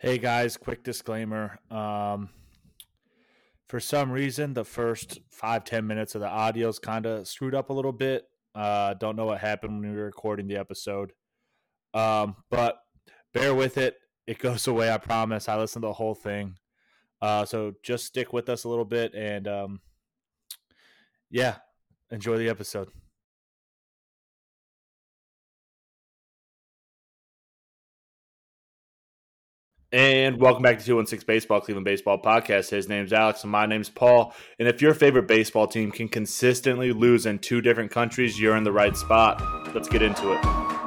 Hey guys, quick disclaimer. Um, for some reason, the first five ten minutes of the audio is kind of screwed up a little bit. Uh, don't know what happened when we were recording the episode, um, but bear with it. It goes away, I promise. I listened to the whole thing, uh, so just stick with us a little bit, and um, yeah, enjoy the episode. And welcome back to 216 Baseball, Cleveland Baseball Podcast. His name's Alex, and my name's Paul. And if your favorite baseball team can consistently lose in two different countries, you're in the right spot. Let's get into it.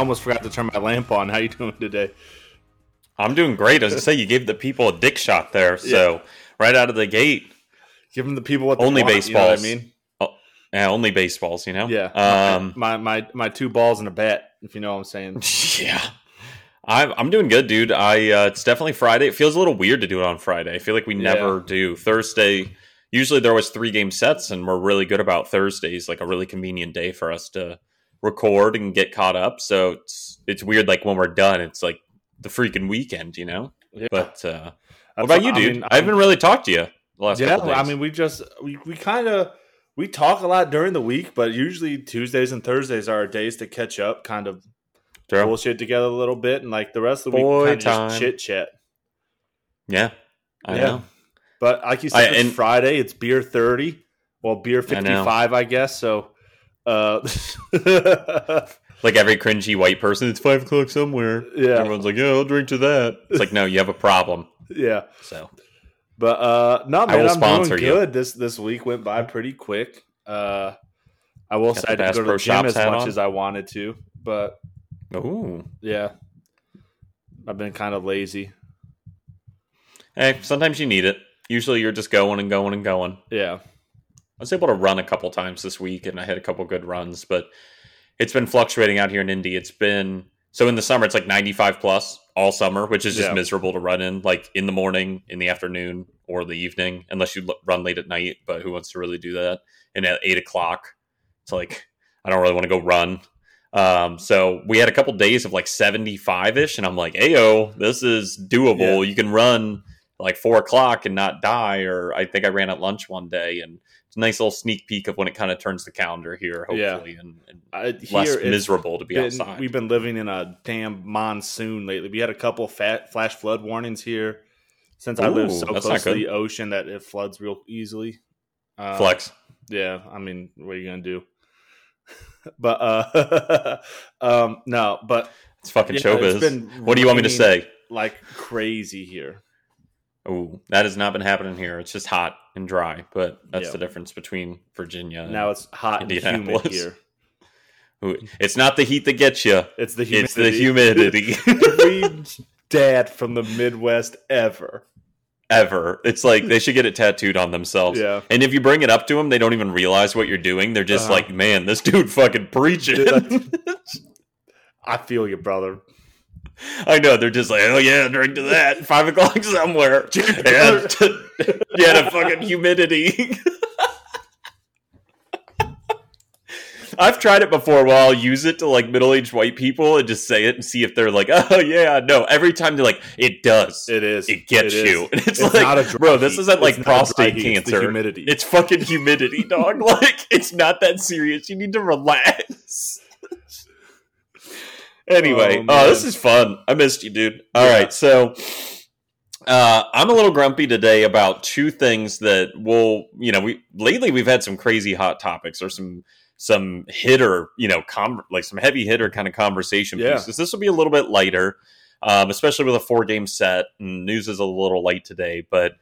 Almost forgot to turn my lamp on. How you doing today? I'm doing great. As I say, you gave the people a dick shot there. So right out of the gate, Give them the people what they only want, you know baseballs. I mean, Oh, yeah, only baseballs. You know. yeah. Um. my, my my two balls and a bat. If you know what I'm saying. yeah. I'm I'm doing good, dude. I uh, it's definitely Friday. It feels a little weird to do it on Friday. I feel like we Yeah. never do Thursday. Usually there was three game sets, and we're really good about Thursdays, like a really convenient day for us to record and get caught up. So it's it's weird, like when we're done, it's like the freaking weekend, you know. Yeah. But uh, what about you, I dude? mean, I haven't really talked to you the last yeah, couple days. I mean, we just we, we kind of we talk a lot during the week, but usually Tuesdays and Thursdays are our days to catch up, kind of True. bullshit together a little bit, and like the rest of the week, Boy kind of chit chat. yeah, I Yeah. know. But like you I- said, it's Friday. It's beer thirty, well, beer I fifty five, I, guess. So, uh, Like every cringy white person, it's five o'clock somewhere. Yeah. everyone's like, "Yeah, I'll drink to that." It's like, no, you have a problem. yeah. So But uh, no, I man, I'm doing you. good. This this week went by pretty quick. Uh, I will Got say I didn't go to the gym as much on? as I wanted to, but Ooh. yeah, I've been kind of lazy. Hey, sometimes you need it. Usually you're just going and going and going. Yeah, was able to run a couple times this week and I had a couple good runs, but it's been fluctuating out here in Indy. It's been so in the summer it's like 95 plus all summer, which is just Yeah. miserable to run in like in the morning, in the afternoon, or the evening, unless you l- run late at night. But who wants to really do that? And at eight o'clock, it's like I don't really want to go run. Um, so we had a couple days of like 75 ish, and I'm like, Ayo, this is doable. You can run like four o'clock and not die. Or I think I ran at lunch one day, and it's a nice little sneak peek of when it kind of turns the calendar here, Yeah. hopefully, and, and I, less here miserable to be been- outside. We've been living in a damn monsoon lately. We had a couple fat flash flood warnings here since I live so close to the ocean that it floods real easily. Uh, Flex. Yeah, I mean, what are you gonna do? but uh um no, but It's fucking yeah, showbiz. it's been What do you want me to say? like crazy here. Ooh, that has not been happening here. It's just hot and dry, but that's Yeah. the difference between Virginia. and- Now it's hot and humid here. It's not the heat that gets you; It's the humidity. it's the humidity. Every dad from the Midwest ever. Ever, it's like they should get it tattooed on themselves. Yeah. And if you bring it up to them, they don't even realize what you're doing. They're just Uh-huh. like, "Man, this dude fucking preaching." I feel you, brother. I know they're just like, oh yeah, drink to that. Five o'clock somewhere. Yeah, yeah, the fucking humidity. I've tried it before. Well, I'll use it to like middle-aged white people and just say it and see if they're like, oh yeah, no. Every time they're like, it does. It is. It, is. gets It is. you. And it's, It's like, not a dry bro, this isn't like It's prostate heat. It's cancer. humidity. It's fucking humidity, dog. like it's not that serious. You need to relax. Anyway, Oh, oh, this is fun. I missed you, dude. All Yeah. right, so uh, I'm a little grumpy today about two things that will, you know, we lately we've had some crazy hot topics or some some hitter, you know, com- like some heavy hitter kind of conversation Yeah. pieces. This will be a little bit lighter, um, especially with a four game set. And news is a little light today, but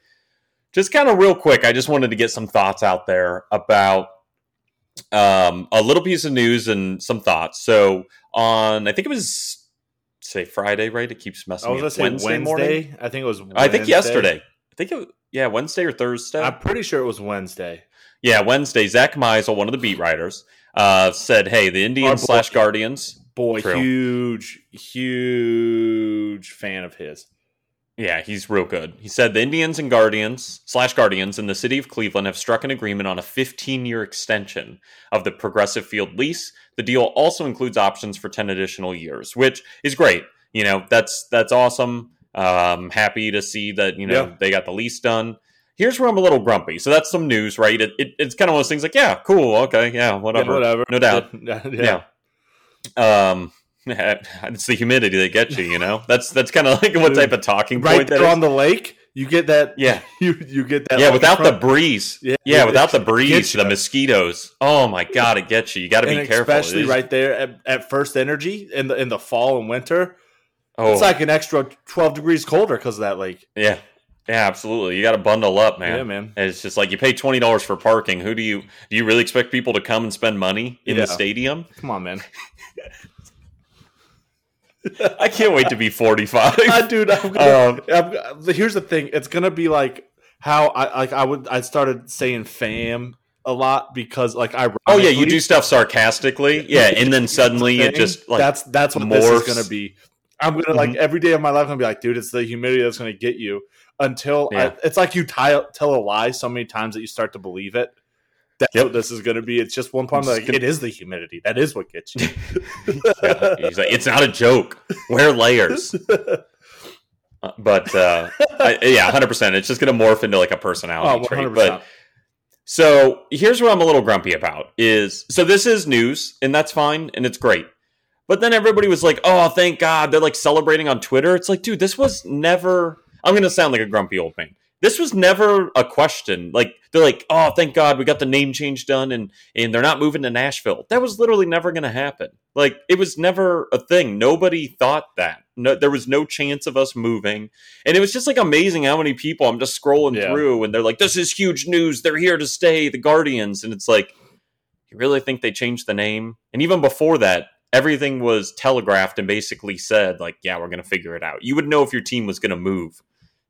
just kind of real quick, I just wanted to get some thoughts out there about um, a little piece of news and some thoughts. So on, I think it was say Friday, right? It keeps messing I me was up. say Wednesday, Wednesday. morning. I think it was. I think yesterday. I think it. Yeah, Wednesday or Thursday. I'm pretty sure it was Wednesday. yeah, Wednesday. Zack Meisel, one of the beat writers, uh, said, "Hey, the Indians slash Guardians." Boy, True. huge, huge fan of his. Yeah, he's real good. He said the Indians and Guardians slash Guardians in the city of Cleveland have struck an agreement on a 15 year extension of the Progressive Field lease. The deal also includes options for 10 additional years, which is great. You know, that's that's awesome. Um, happy to see that you know Yeah. they got the lease done. Here's where I'm a little grumpy. So that's some news, right? It, it, it's kind of one of those things like, yeah, cool, okay, yeah, whatever, Yeah, whatever. no doubt. yeah. Yeah. Um, it's the humidity that gets you. You know, that's that's kind of like what type of talking Right point that there on the lake, you get that. Yeah. you you get that. yeah, without the front. breeze. Yeah, Yeah, it- without the breeze, the mosquitoes. Oh my god, it gets you. You got to be careful. especially right there at, at first energy in the in the fall and winter. Oh, It's like an extra twelve degrees colder because of that lake. yeah, yeah, absolutely. You got to bundle up, man. Yeah, man. And it's just like you pay twenty dollars for parking. Who do you do? You really expect people to come and spend money in Yeah. the stadium? Come on, man. I can't wait to be forty-five. Ah, dude, I'm gonna, Um, I'm- here's the thing. It's gonna be like how I like I would I started saying fam a lot because like I oh yeah, you do stuff sarcastically. Yeah, and then suddenly it just like that's that's what this is gonna be. I'm gonna like Mhm. every day of my life. I'm gonna be like, dude, it's the humidity that's gonna get you. Until Yeah. I, it's like you tie, tell a lie so many times that you start to believe it. That's Yep. what this is gonna be. It's just one. I'm Like gonna- it is the humidity. That is what gets you. Yeah, he's like, it's not a joke. Wear layers. Uh, but uh, I, yeah, hundred percent. It's just going to morph into like a personality oh, 100 trait. But so here's what I'm a little grumpy about is so this is news and that's fine and it's great. But then everybody was like, "Oh, thank God!" They're like celebrating on Twitter. It's like, dude, this was never. I'm going to sound like a grumpy old man. This was never a question. Like they're like, "Oh, thank God, we got the name change done, and and they're not moving to Nashville." That was literally never going to happen. Like it was never a thing. Nobody thought that. No, there was no chance of us moving, and it was just like amazing how many people I'm just scrolling Yeah. through, and they're like, "This is huge news. They're here to stay, the Guardians," and it's like, you really think they changed the name? And even before that, everything was telegraphed and basically said, like, yeah, we're going to figure it out. You would know if your team was going to move.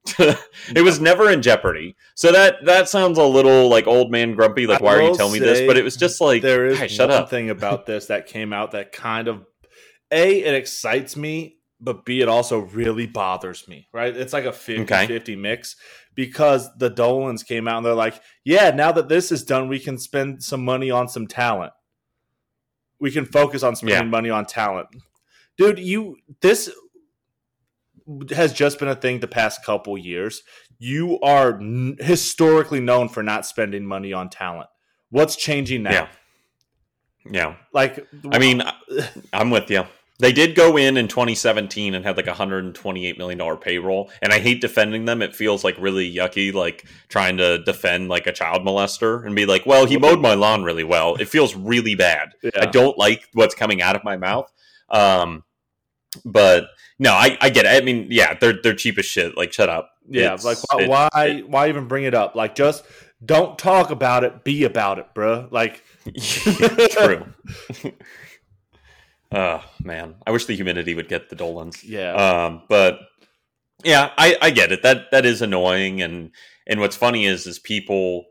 it was never in jeopardy. So that that sounds a little like old man grumpy. Like, I why are you telling me this? But it was just like, there is "Hey, shut up. thing about this that came out that kind of a it excites me, but b it also really bothers me. Right? It's like a 50-50 mix because the Dolans came out and they're like, yeah, now that this is done, we can spend some money on some talent. We can focus on spending Yeah. money on talent, dude. You this has just been a thing the past couple years. You are n- historically known for not spending money on talent. What's changing now? Yeah. Yeah. Like, I mean, I'm with you. They did go in in 2017 and had like a 128 million dollar payroll, and I hate defending them. It feels like really yucky, like trying to defend like a child molester and be like, "Well, he mowed my lawn really well." It feels really bad. yeah. I don't like what's coming out of my mouth. Um, but no, I, I get it. I mean, yeah, they're they're cheap as shit. Like, shut up. yeah, It's- like why, it- why, it- why even bring it up? Like, just don't talk about it. Be about it, bruh. Like, True. oh man, I wish the humidity would get the Dolans. yeah, Um, but yeah, I, I get it. That that is annoying, and and what's funny is is people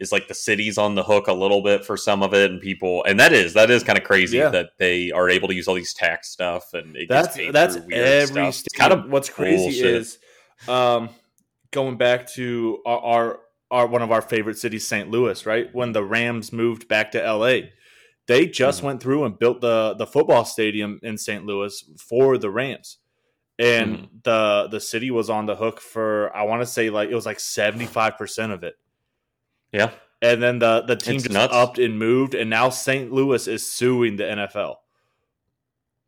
is like the city's on the hook a little bit for some of it, and people and that is that is kind of crazy Yeah. that they are able to use all these tax stuff and it that's that's every. kind of what's crazy is, um, going back to our, our our one of our favorite cities, St. Louis. Right when the Rams moved back to L.A., they just Mhm. went through and built the the football stadium in St. Louis for the Rams. And Mm-hmm. the the city was on the hook for I want to say like it was like seventy five percent of it. Yeah. and then the the team It's just nuts. upped and moved, and now St. Louis is suing the NFL.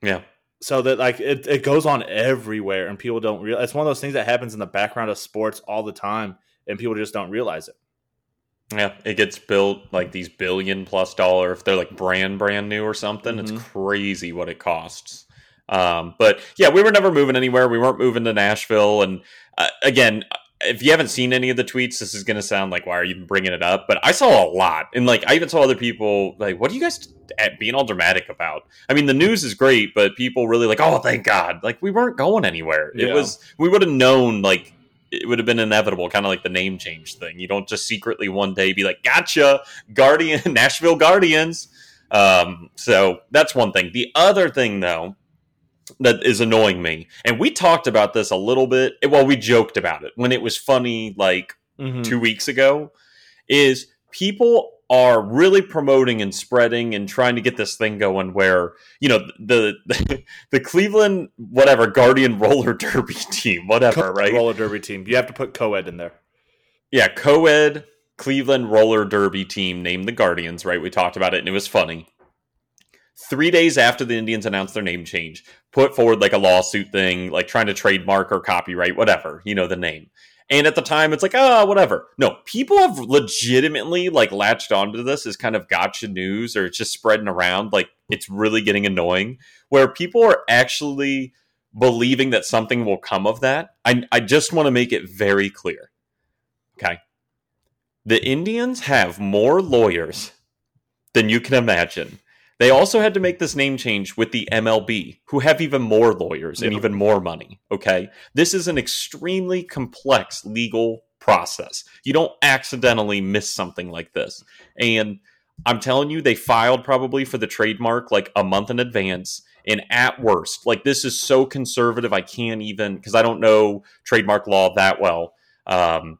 Yeah. So that like it, it goes on everywhere, and people don't realize it's one of those things that happens in the background of sports all the time, and people just don't realize it. Yeah, it gets built like these billion plus dollar if they're like brand brand new or something. Mhm. It's crazy what it costs. Um, but yeah, we were never moving anywhere. We weren't moving to Nashville, and uh, again, if you haven't seen any of the tweets, this is going to sound like why are you even bringing it up? But I saw a lot, and like I even saw other people like, what are you guys being all dramatic about? I mean, the news is great, but people really like, oh, thank God, like we weren't going anywhere. It Yeah. was we would have known like it would have been inevitable, kind of like the name change thing. You don't just secretly one day be like, gotcha, Guardian, Nashville Guardians. Um, so that's one thing. The other thing, though, that is annoying me, and we talked about this a little bit. Well, we joked about it when it was funny, like Mhm. two weeks ago, is people are really promoting and spreading and trying to get this thing going where you know the the, the Cleveland whatever Guardian roller derby team whatever Co- right roller derby team. You have to put co-ed in there. yeah co-ed Cleveland roller derby team named the Guardians right we talked about it and it was funny three days after the Indians announced their name change put forward like a lawsuit thing like trying to trademark or copyright whatever you know the name and at the time, it's like, ah, whatever. No, people have legitimately like latched onto this as kind of gotcha news, or it's just spreading around. Like it's really getting annoying, where people are actually believing that something will come of that. I, I just want to make it very clear. Okay, the Indians have more lawyers than you can imagine. They also had to make this name change with the MLB, who have even more lawyers and even more money. Okay. This is an extremely complex legal process. You don't accidentally miss something like this. And I'm telling you, they filed probably for the trademark like a month in advance. And at worst, like this is so conservative, I can't even, because I don't know trademark law that well. Um,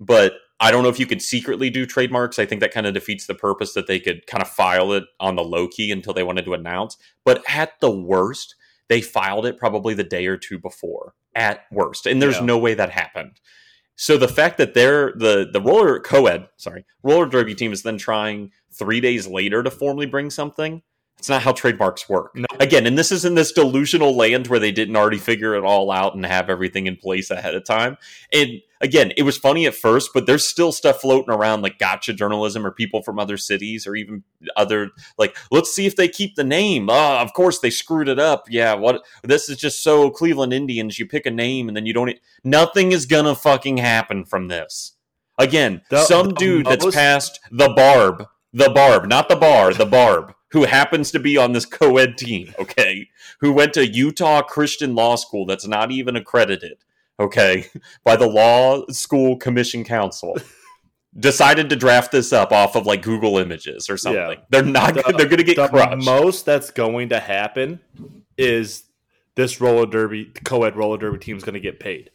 but I don't know if you could secretly do trademarks. I think that kind of defeats the purpose that they could kind of file it on the low key until they wanted to announce. But at the worst, they filed it probably the day or two before. At worst, and there's Yeah. no way that happened. So the fact that they're the the roller co-ed, sorry, roller derby team is then trying three days later to formally bring something. It's not how trademarks work. No. Again, and this is in this delusional land where they didn't already figure it all out and have everything in place ahead of time. And again, it was funny at first, but there's still stuff floating around like gotcha journalism or people from other cities or even other like let's see if they keep the name. Ah, of course they screwed it up. Yeah, what this is just so Cleveland Indians. You pick a name and then you don't. Nothing is gonna fucking happen from this. Again, The- some the dude that's passed the barb, the barb, not the bar, the barb, who happens to be on this co-ed team. Okay, who went to Utah Christian Law School that's not even accredited. Okay, by the Law School Commission Council. Decided to draft this up off of like Google Images or something. Yeah. They're not. The- they're going to get the crushed. most that's going to happen is this roller derby co-ed roller derby team is going to get paid.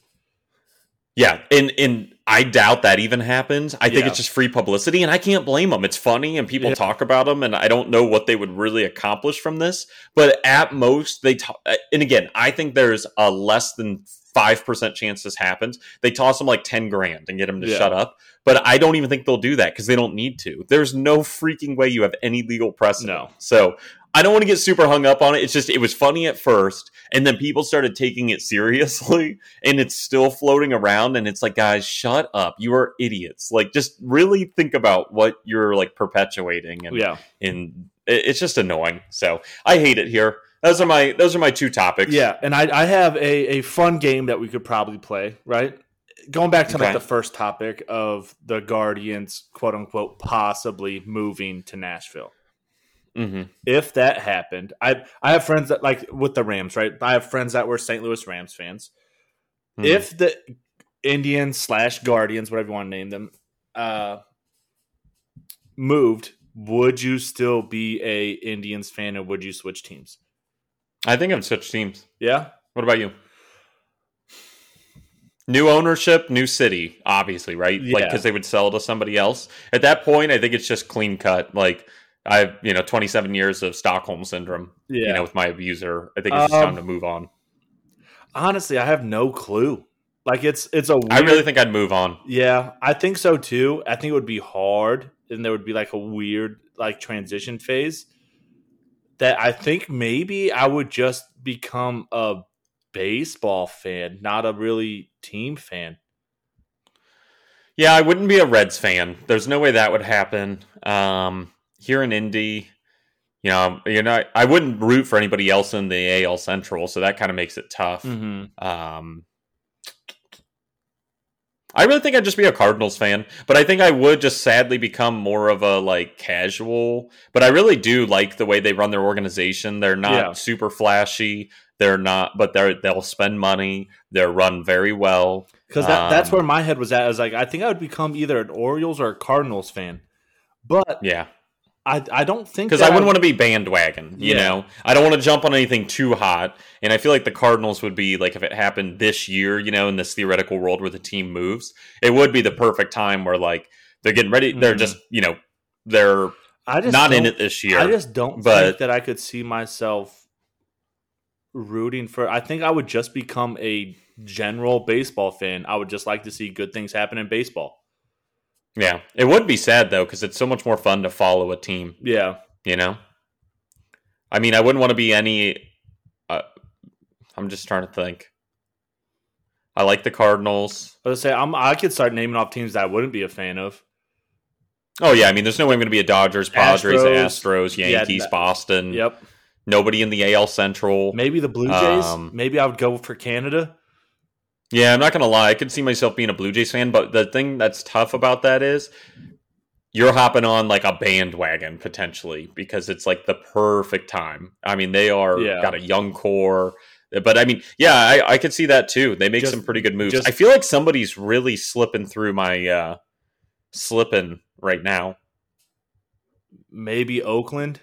Yeah, and and I doubt that even happens. I think Yeah. it's just free publicity, and I can't blame them. It's funny, and people Yeah. talk about them, and I don't know what they would really accomplish from this. But at most, they to- and again, I think there's a less than five percent chance this happens. They toss them like ten grand and get them to Yeah. shut up. But I don't even think they'll do that because they don't need to. There's no freaking way you have any legal precedent. No. So I don't want to get super hung up on it. It's just it was funny at first, and then people started taking it seriously, and it's still floating around. And it's like, guys, shut up! You are idiots. Like, just really think about what you're like perpetuating, and Yeah, and it's just annoying. So I hate it here. Those are my those are my two topics. yeah, and I, I have a, a fun game that we could probably play. Right, going back to like the first topic of the Guardians, quote unquote, possibly moving to Nashville. hmm If that happened, I I have friends that like with the Rams, right? I have friends that were St. Louis Rams fans. Hmm. If the Indians slash Guardians, whatever you want to name them, uh, moved, would you still be a Indians fan, or would you switch teams? I think I've switched teams. Yeah, What about you? New ownership, new city, obviously, right? Like because they would sell to somebody else. At that point, I think it's just clean cut. Like I've you know twenty seven years of Stockholm syndrome. yeah. You know, with my abuser, I think it's Um, time to move on. Honestly, I have no clue. Like it's it's a weird, I really think I'd move on. yeah, I think so too. I think it would be hard, and there would be like a weird like transition phase. That I think maybe I would just become a baseball fan, not a really team fan. Yeah, I wouldn't be a Reds fan. There's no way that would happen. Um, here in Indy, you know, you know, I wouldn't root for anybody else in the AL Central, so that kind of makes it tough. Mm-hmm. Um, I really think I'd just be a Cardinals fan, but I think I would just sadly become more of a like casual. But I really do like the way they run their organization. They're not Yeah. super flashy. They're not, but they're they'll spend money. They're run very well. Because that, that's Um, where my head was at. I was like, I think I would become either an Orioles or a Cardinals fan. But Yeah, I, I don't think because I wouldn't want to be bandwagon. You Yeah. know, I don't want to jump on anything too hot. And I feel like the Cardinals would be like if it happened this year, you know, in this theoretical world where the team moves, it would be the perfect time where like they're getting ready. They're Mhm. just you know they're I just not in it this year. I just don't but- think that I could see myself rooting for. I think I would just become a general baseball fan. I would just like to see good things happen in baseball. Yeah, it would be sad though because it's so much more fun to follow a team. Yeah, You know, I mean, I wouldn't want to be any. Uh, I'm just trying to think. I like the Cardinals. I was say I'm. I could start naming off teams that I wouldn't be a fan of. Oh yeah, I mean, there's no way I'm going to be a Dodgers, Padres, Astros. Astros, Yeah, Yankees, that- Boston. Yep. Nobody in the AL Central. Maybe the Blue Jays. Um, Maybe I would go for Canada. Yeah, I'm not gonna lie. I could see myself being a Blue Jays fan, but the thing that's tough about that is you're hopping on like a bandwagon potentially because it's like the perfect time. I mean, they are Yeah. got a young core, but I mean, yeah, I, I could see that too. They make Just- some pretty good moves. just- I feel like somebody's really slipping through my uh slipping right now. Maybe Oakland.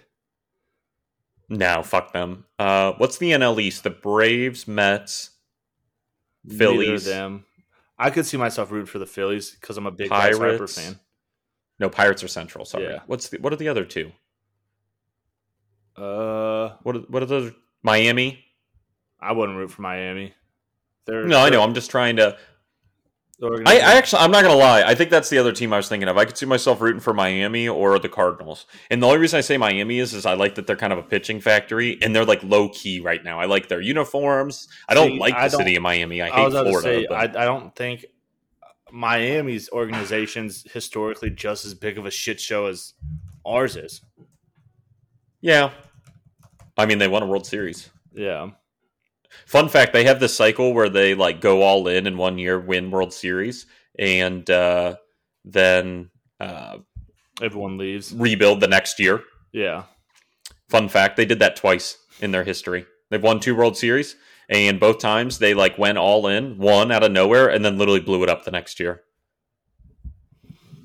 No, fuck them. Uh, what's the NL East? The Braves, Mets. Phillies. them. I could see myself rooting for the Phillies because I'm a big Bryce Harper Pirates. fan. No, Pirates are Central. Sorry. Yeah. What's the, what are the other two? Uh, What are, what are those? Miami. I wouldn't root for Miami. They're No, I know. I'm just trying to. I, I actually, I'm not gonna lie. I think that's the other team I was thinking of. I could see myself rooting for Miami or the Cardinals. And the only reason I say Miami is, is I like that they're kind of a pitching factory, and they're like low key right now. I like their uniforms. I don't See, like the don't- city of Miami. I I hate was about to Florida. say, I, I don't think Miami's organization's historically just as big of a shit show as ours is. yeah. I mean, they won a World Series. Yeah. Fun fact: they have this cycle where they like go all in in one year, win World Series, and uh, then uh, Everyone leaves. rebuild the next year. Yeah. Fun fact: they did that twice in their history. They've won two World Series, and both times they like went all in, won out of nowhere, and then literally blew it up the next year.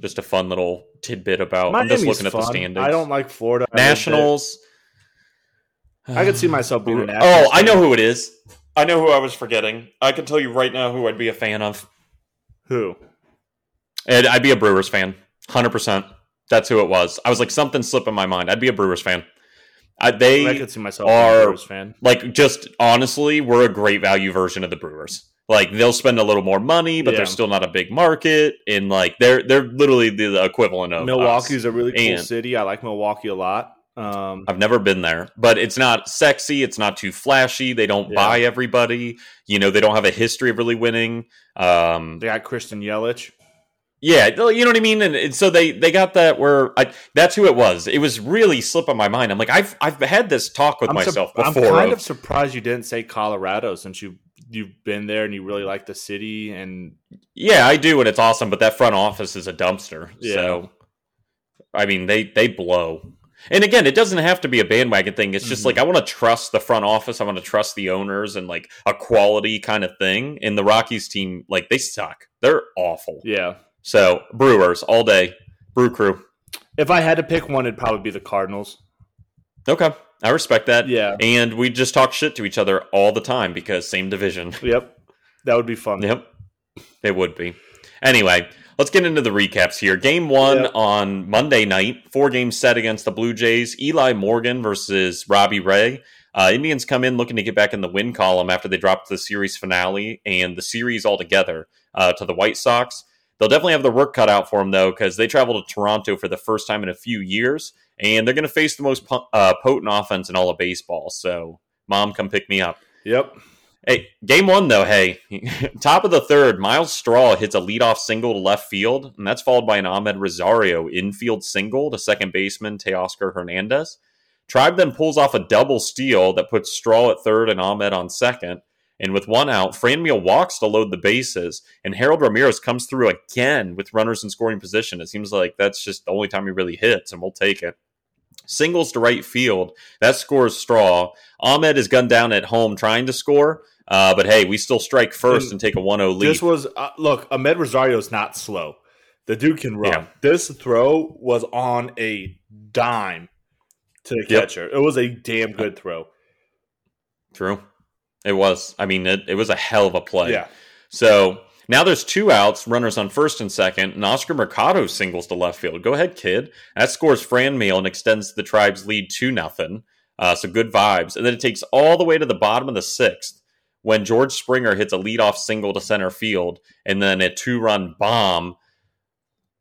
Just a fun little tidbit about. I'm just Miami's looking at the fun. standings. I don't like Florida. Nationals. I could see myself being a Oh, I know who it is. I know who I was forgetting. I can tell you right now who I'd be a fan of. Who? And I'd be a Brewers fan, hundred percent. That's who it was. I was like something slipped in my mind. I'd be a Brewers fan. I, they I could see myself are- a Brewers fan. like just honestly, we're a great value version of the Brewers. Like they'll spend a little more money, but Yeah. they're still not a big market, and like they're they're literally the equivalent of us. Milwaukee's a really cool And- city. I like Milwaukee a lot. Um, I've never been there, but it's not sexy. It's not too flashy. They don't Yeah. buy everybody. You know, they don't have a history of really winning. Um, they got Christian Yelich. Yeah, you know what I mean, and, and so they they got that where I, that's who it was. It was really slipping my mind. I'm like, I've I've had this talk with I'm, myself I'm kind of- of surprised you didn't say Colorado since you you've been there and you really like the city and yeah, I do, and it's awesome. But that front office is a dumpster. Yeah. So, I mean, they they blow. And again, it doesn't have to be a bandwagon thing. It's just Mhm. like I want to trust the front office. I want to trust the owners and like a quality kind of thing. And the Rockies team, like they suck. They're awful. yeah. So Brewers all day, Brew Crew. If I had to pick one, it'd probably be the Cardinals. Okay, I respect that. Yeah. And we just talk shit to each other all the time because same division. Yep. That would be fun. Yep, it would be. Anyway, let's get into the recaps here. Game one Yep. on Monday night, four games set against the Blue Jays. Eli Morgan versus Robbie Ray. Uh, Indians come in looking to get back in the win column after they dropped the series finale and the series altogether uh, to the White Sox. They'll definitely have their work cut out for them, though, because they travel to Toronto for the first time in a few years, and they're going to face the most po- uh, potent offense in all of baseball. So, mom, come pick me up. Yep. Hey, game one though. Hey, top of the third, Myles Straw hits a leadoff single to left field, and that's followed by an Amed Rosario infield single to second baseman Teoscar Hernandez. Tribe then pulls off a double steal that puts Straw at third and Amed on second, And with one out, Franmil walks to load the bases, and Harold Ramirez comes through again with runners in scoring position. It seems like that's just the only time he really hits, and we'll take it. Singles to right field. That scores Straw. Amed is gunned down at home trying to score, uh, but hey, we still strike first and, and take a 1 0 lead. This was, uh, look, Amed Rosario is not slow. The dude can run. Yeah. This throw was on a dime to the yep. catcher. It was a damn good throw. True. It was. I mean, it, it was a hell of a play. Yeah. So now there's two outs, runners on first and second, and Oscar Mercado singles to left field. Go ahead, kid. That scores Franmil and extends the tribe's lead to nothing. Uh, so good vibes. And then it takes all the way to the bottom of the sixth when George Springer hits a leadoff single to center field, and then a two-run bomb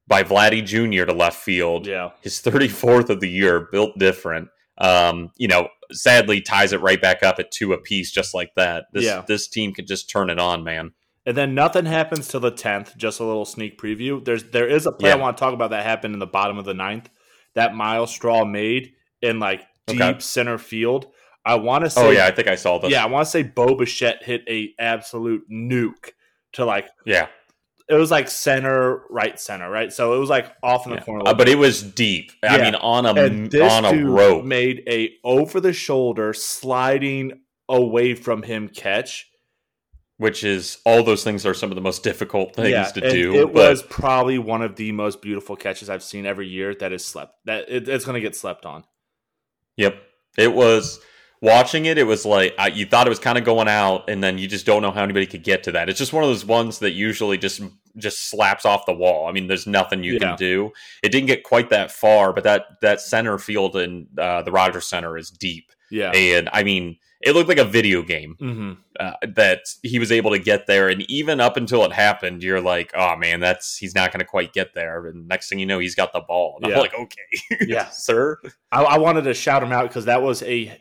by Vladdy Jr. to left field. Yeah. His 34th of the year, built different. Um, you know, sadly ties it right back up at two apiece, just like that. This yeah. this team could just turn it on, man. And then nothing happens till the tenth. Just a little sneak preview. There's there is a play yeah. I want to talk about that happened in the bottom of the ninth. That Myles Straw made in like deep okay. center field. I want to say. Oh yeah, I think I saw this. Yeah, I want to say Bo Bichette hit a absolute nuke to like. Yeah. It was like center, right center, right. So it was like off in the yeah. corner, uh, but it was deep. I mean, on a on a rope. Made a over the shoulder sliding away from him catch which is all those things are some of the most difficult things yeah, to do. It but, was probably one of the most beautiful catches I've seen every year that is slept that it, it's going to get slept on. Yep, it was watching it. It was like I, you thought it was kind of going out, and then you just don't know how anybody could get to that. It's just one of those ones that usually just just slaps off the wall. I mean, there's nothing you yeah. can do. It didn't get quite that far, but that that center field in uh, the Rogers Center is deep. Yeah, and I mean it looked like a video game mm-hmm. uh, that he was able to get there. And even up until it happened, you're like, oh man, that's he's not going to quite get there. And next thing you know, he's got the ball. And yeah. I'm like, okay, yeah, sir. I, I, wanted to shout him out because that was a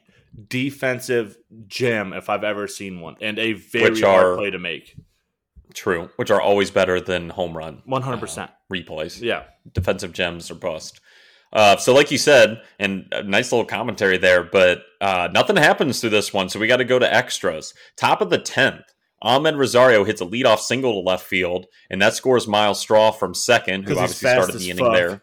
defensive gem if I've ever seen one, and a very Which hard are, play to make. True, which are always better than home run. One hundred percent uh, replays. Yeah, defensive gems are bust. Uh, so, like you said, and a nice little commentary there, but uh, nothing happens through this one, so we got to go to extras. Top of the 10th, Amed Rosario hits a leadoff single to left field, and that scores Myles Straw from second, who obviously started the inning fuck. there.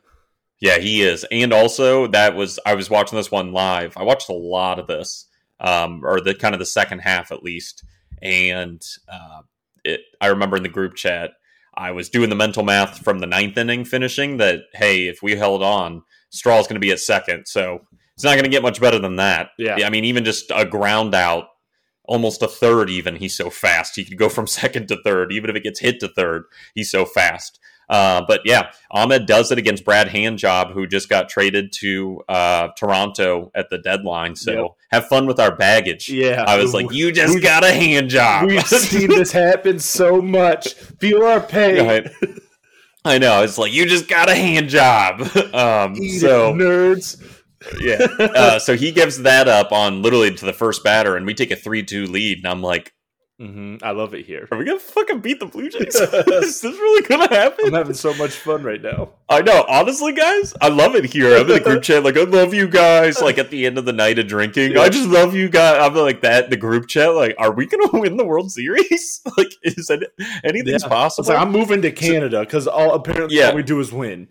Yeah, he is. And also, that was, I was watching this one live. I watched a lot of this, um, or the kind of the second half at least. And uh, it, I remember in the group chat, I was doing the mental math from the ninth inning finishing that, hey, if we held on, Straw is going to be at second. So it's not going to get much better than that. Yeah. I mean, even just a ground out, almost a third, even, he's so fast. He could go from second to third. Even if it gets hit to third, he's so fast. Uh, but yeah, Amed does it against Brad Handjob, who just got traded to uh, Toronto at the deadline. So yep. have fun with our baggage. Yeah, I was like, you just got a hand job. We've seen this happen so much. Feel our pain. Right. I know. It's like you just got a hand job. Um, Eat so it, nerds. yeah. Uh, so he gives that up on literally to the first batter, and we take a three-two lead. And I'm like, Mm-hmm. I love it here. Are we gonna fucking beat the Blue Jays? Is this really gonna happen? I'm having so much fun right now. I know, honestly, guys, I love it here. I'm in the group chat, like I love you guys. Like at the end of the night of drinking, yeah. I just love you guys. I'm like that. The group chat, like, are we gonna win the World Series? like, is that anything's yeah. possible? Like, I'm moving to Canada because all apparently yeah. all we do is win.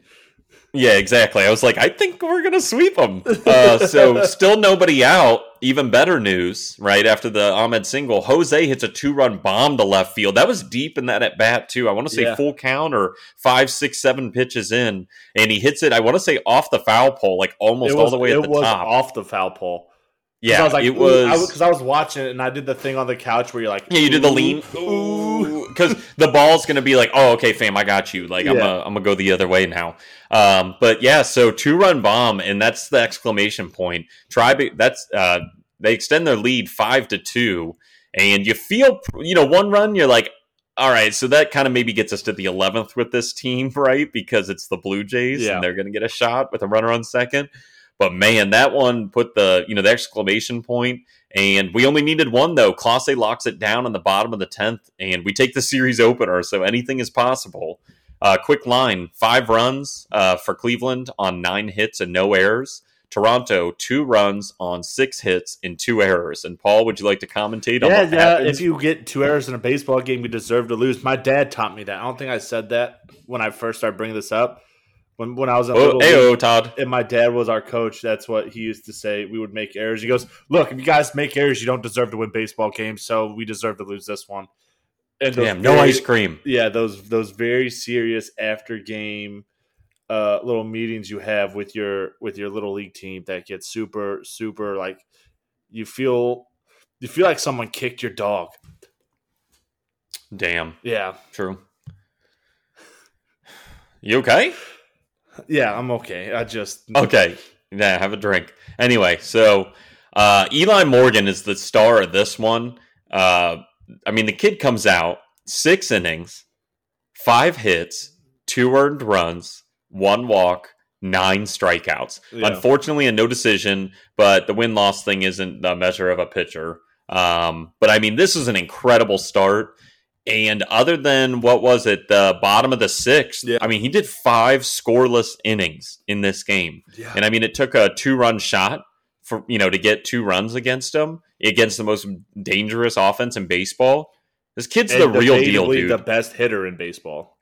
Yeah, exactly. I was like, I think we're gonna sweep them. Uh, so still nobody out. Even better news, right after the Amed single, Jose hits a two-run bomb to left field. That was deep in that at bat too. I want to say yeah. full count or five, six, seven pitches in, and he hits it. I want to say off the foul pole, like almost was, all the way at the top, off the foul pole. Yeah, I was like, it was because I, I, was watching it and I did the thing on the couch where you're like, yeah, you did the lean, because the ball's gonna be like, oh, okay, fam, I got you. Like, yeah. I'm gonna, I'm gonna go the other way now. Um, but yeah, so two run bomb, and that's the exclamation point. Tribe, that's uh, they extend their lead five to two, and you feel, you know, one run, you're like, all right, so that kind of maybe gets us to the 11th with this team, right? Because it's the Blue Jays, yeah. and they're gonna get a shot with a runner on second. But man, that one put the you know the exclamation point, and we only needed one though. Clase locks it down in the bottom of the tenth, and we take the series opener. So anything is possible. Uh, quick line: five runs uh, for Cleveland on nine hits and no errors. Toronto two runs on six hits and two errors. And Paul, would you like to commentate on Yeah, what yeah. happened? If you get two errors in a baseball game, you deserve to lose. My dad taught me that. I don't think I said that when I first started bringing this up. When when I was in oh, little league, Todd. and my dad was our coach, that's what he used to say. We would make errors. He goes, "Look, if you guys make errors, you don't deserve to win baseball games. So we deserve to lose this one." And Damn, no very- ice cream. yeah those those very serious after game uh little meetings you have with your with your little league team that gets super super like you feel you feel like someone kicked your dog Damn, yeah true. You okay? Yeah i'm okay i just Okay. Yeah, have a drink. Anyway, so uh, Eli Morgan is the star of this one. Uh, I mean, the kid comes out six innings, five hits, two earned runs, one walk, nine strikeouts. Yeah. Unfortunately, a no decision, but the win loss thing isn't the measure of a pitcher. Um, but I mean, this is an incredible start. And other than what was it, the bottom of the sixth, Yeah. I mean, he did five scoreless innings in this game. yeah And I mean, it took a two run shot for, you know, to get two runs against him, against the most dangerous offense in baseball. This kid's And the real deal, dude. the best hitter in baseball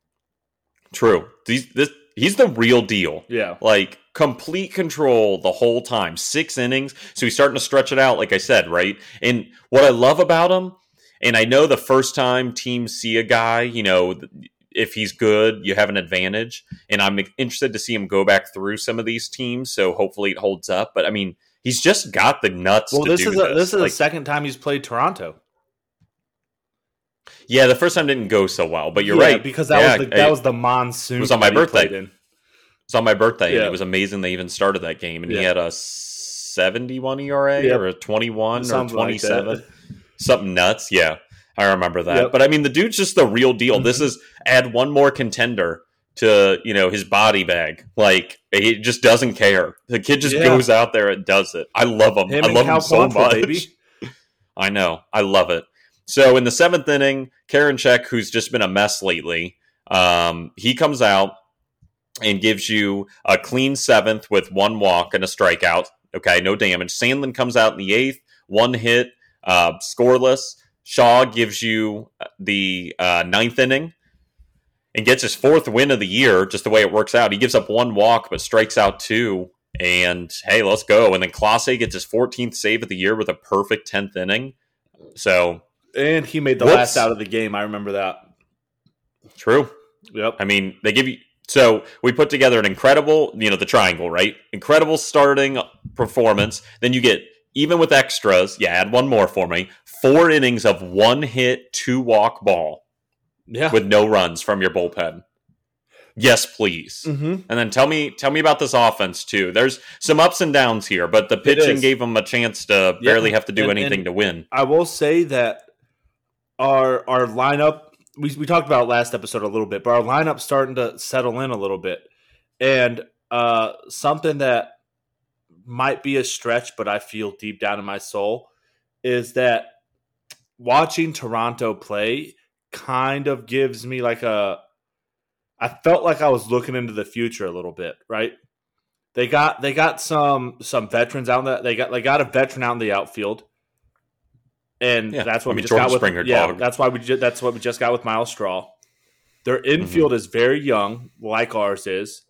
True. These, this, he's the real deal. yeah Like, complete control the whole time. Six innings. So he's starting to stretch it out, like I said, right? And what I love about him, and I know the first time teams see a guy, you know, if he's good, you have an advantage. And I'm interested to see him go back through some of these teams. So hopefully it holds up. But I mean, he's just got the nuts. well this is a, this is Like, the second time he's played toronto yeah, the first time didn't go so well, but you're Yeah, right because that Yeah, was the, that I- was the monsoon it was on my birthday. in. It's on my birthday, and it was amazing they even started that game. And he had a 71 ERA or a 21 or Something like 27. that. Something nuts. Yeah, I remember that. Yep. But I mean, the dude's just the real deal. This Mhm. is add one more contender to you know his body bag. Like he just doesn't care. The kid just Yeah. goes out there and does it. I love him. Him I love Cal him so Quantrill, much. I know. I love it. So in the seventh inning, Karinchak, who's just been a mess lately, um, he comes out and gives you a clean seventh with one walk and a strikeout. Okay, no damage. Sandlin comes out in the eighth, one hit, uh, scoreless. Shaw gives you the uh, ninth inning and gets his fourth win of the year, just the way it works out. He gives up one walk but strikes out two. And hey, let's go. And then Clase gets his 14th save of the year with a perfect 10th inning. So and he made the Whoops. last out of the game i remember that true. yep I mean, they give you. So we put together an incredible, you know, the triangle, right? Incredible starting performance. Then you get even with extras. Yeah, add one more for me. Four innings of one hit, two walk ball yeah with no runs from your bullpen. Yes, please. mm-hmm. And then tell me, tell me about this offense too. There's some ups and downs here, but the pitching gave them a chance to Yeah. barely have to do And- anything and- to win. I will say that our our lineup we, we talked about last episode a little bit, but our lineup starting to settle in a little bit. And uh something that might be a stretch, but I feel deep down in my soul is that watching Toronto play kind of gives me like a I felt like I was looking into the future a little bit, right? They got they got some some veterans out there. They got they got a veteran out in the outfield, and Yeah, that's what I we just Jordan got with. Springer, yeah, dog. that's why we ju- that's what we just got with Myles Straw. Their Mm-hmm. infield is very young, like ours is.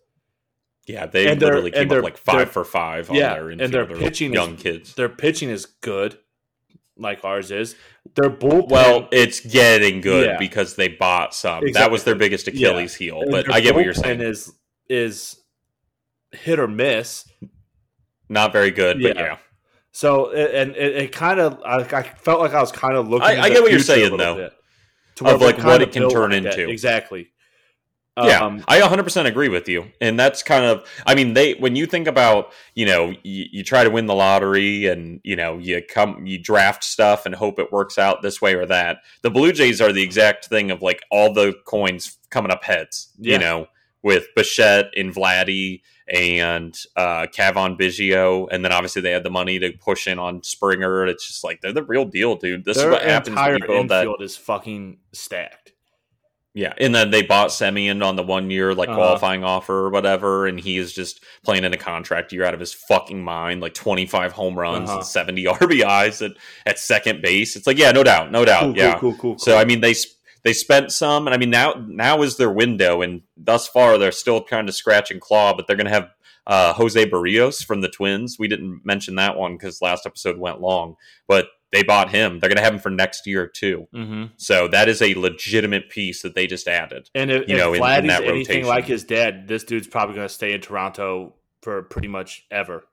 Yeah, they and literally came up like 5 for five on yeah, their and their infield. They're pitching is- young kids. Their pitching is good, like ours is. Their bullpen, Well, it's getting good Yeah. because they bought some. That was their biggest Achilles heel. and But I get what you're saying. Is is hit or miss. Not very good, but Yeah. yeah. So and it, it kind of I, I felt like I was kind of looking. I- I get what you're saying, though, bit, of, like, what it can turn like into. Exactly. Yeah, Um, I 100% agree with you. And that's kind of, I mean, they, when you think about, you know, you, you try to win the lottery and, you know, you come, you draft stuff and hope it works out this way or that. The Blue Jays are the exact thing of like all the coins coming up heads, Yeah. you know, with Bichette and Vladdy and uh, Cavan Biggio. And then obviously they had the money to push in on Springer. It's just like, they're the real deal, dude. This their is what happens entire when you build infield is fucking stacked. Yeah, and then they bought Semien on the one year like Uh-huh. qualifying offer or whatever, and he is just playing in a contract year out of his fucking mind, like twenty five home runs Uh-huh. and seventy RBIs at, at second base. It's like, yeah, no doubt, no doubt, Cool, yeah. cool, cool, cool. So I mean, they they spent some, and I mean now now is their window, and thus far they're still trying to scratch and claw, but they're going to have uh, Jose Barrios from the Twins. We didn't mention that one because last episode went long, but they bought him. They're going to have him for next year too. hmm So that is a legitimate piece that they just added. And if, you if know, in- in that anything rotation. like his dad, this dude's probably going to stay in Toronto for pretty much ever.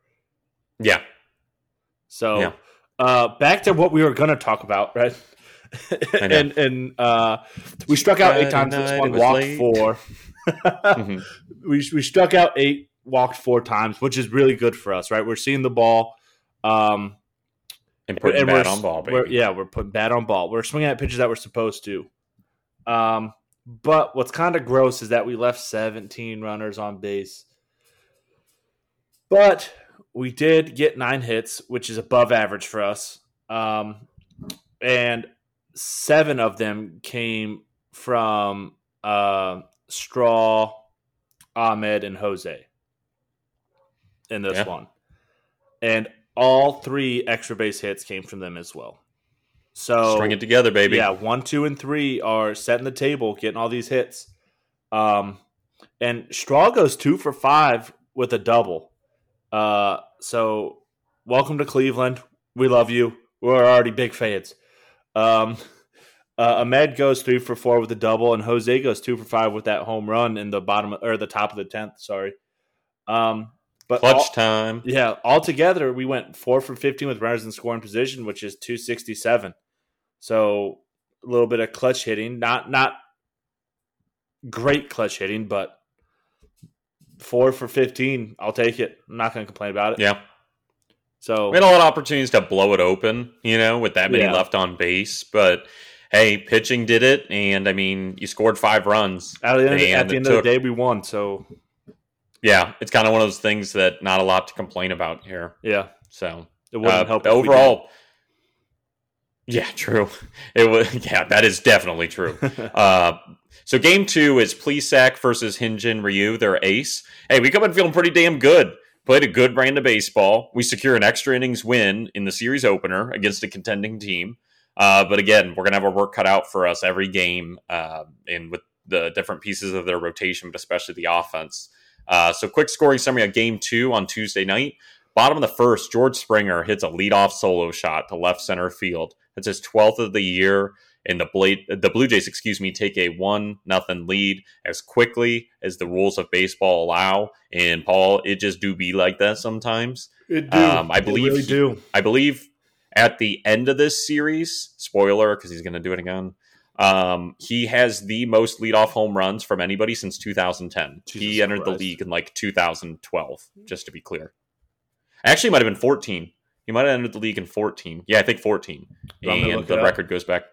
Yeah, So Yeah. uh, back to what we were going to talk about, right? And and uh, we struck out eight times. This one walked late. four. Mhm. we we struck out eight, walked four times, which is really good for us, right? We're seeing the ball. Um, and putting and bat on ball, we're- yeah, we're putting bat on ball. We're swinging at pitches that we're supposed to. Um, but what's kind of gross is that we left 17 runners on base. But we did get nine hits, which is above average for us. Um, and seven of them came from uh, Straw, Amed, and Jose in this Yeah. one. And all three extra base hits came from them as well. So String it together, baby. yeah, one, two, and three are setting the table, getting all these hits. Um, and Straw goes two for five with a double. Uh, so welcome to Cleveland. We love you. We're already big fans. Um, uh, Amed goes three for four with a double, and Jose goes two for five with that home run in the bottom or the top of the tenth. Sorry. Um, but Clutch all- time. yeah, altogether we went four for fifteen with runners in scoring position, which is two sixty seven. So a little bit of clutch hitting, not not great clutch hitting, but four for fifteen. I'll take it. I'm not going to complain about it. Yeah. So We had a lot of opportunities to blow it open, you know, with that many Yeah. left on base. But hey, pitching did it, and I mean, you scored five runs. at the end, at the end of the day, we won. So Yeah, it's kind of one of those things that not a lot to complain about here. yeah, So it wouldn't uh, help overall. Yeah, true. It was. Yeah, that is definitely true. Uh, so game two is Plesac versus Hyun Jin Ryu, their ace. Hey, we come in feeling pretty damn good. Played a good brand of baseball. We secure an extra innings win in the series opener against a contending team. Uh, but again, we're gonna have our work cut out for us every game, uh, and with the different pieces of their rotation, but especially the offense. Uh, so, quick scoring summary of game two on Tuesday night. Bottom of the first, George Springer hits a leadoff solo shot to left center field. That's his 12th of the year and the Blade, the Blue Jays, excuse me, take a one nothing lead as quickly as the rules of baseball allow. And Paul, it just do be like that sometimes. It do. Um, I It believe really do. I believe at the end of this series, spoiler because he's going to do it again. Um, he has the most leadoff home runs from anybody since 2010. Jesus he entered the league in like 2012, just to be clear. Actually, might have been 14. He might have entered the league in 14. Yeah, I think 14. You want me to And the record goes back.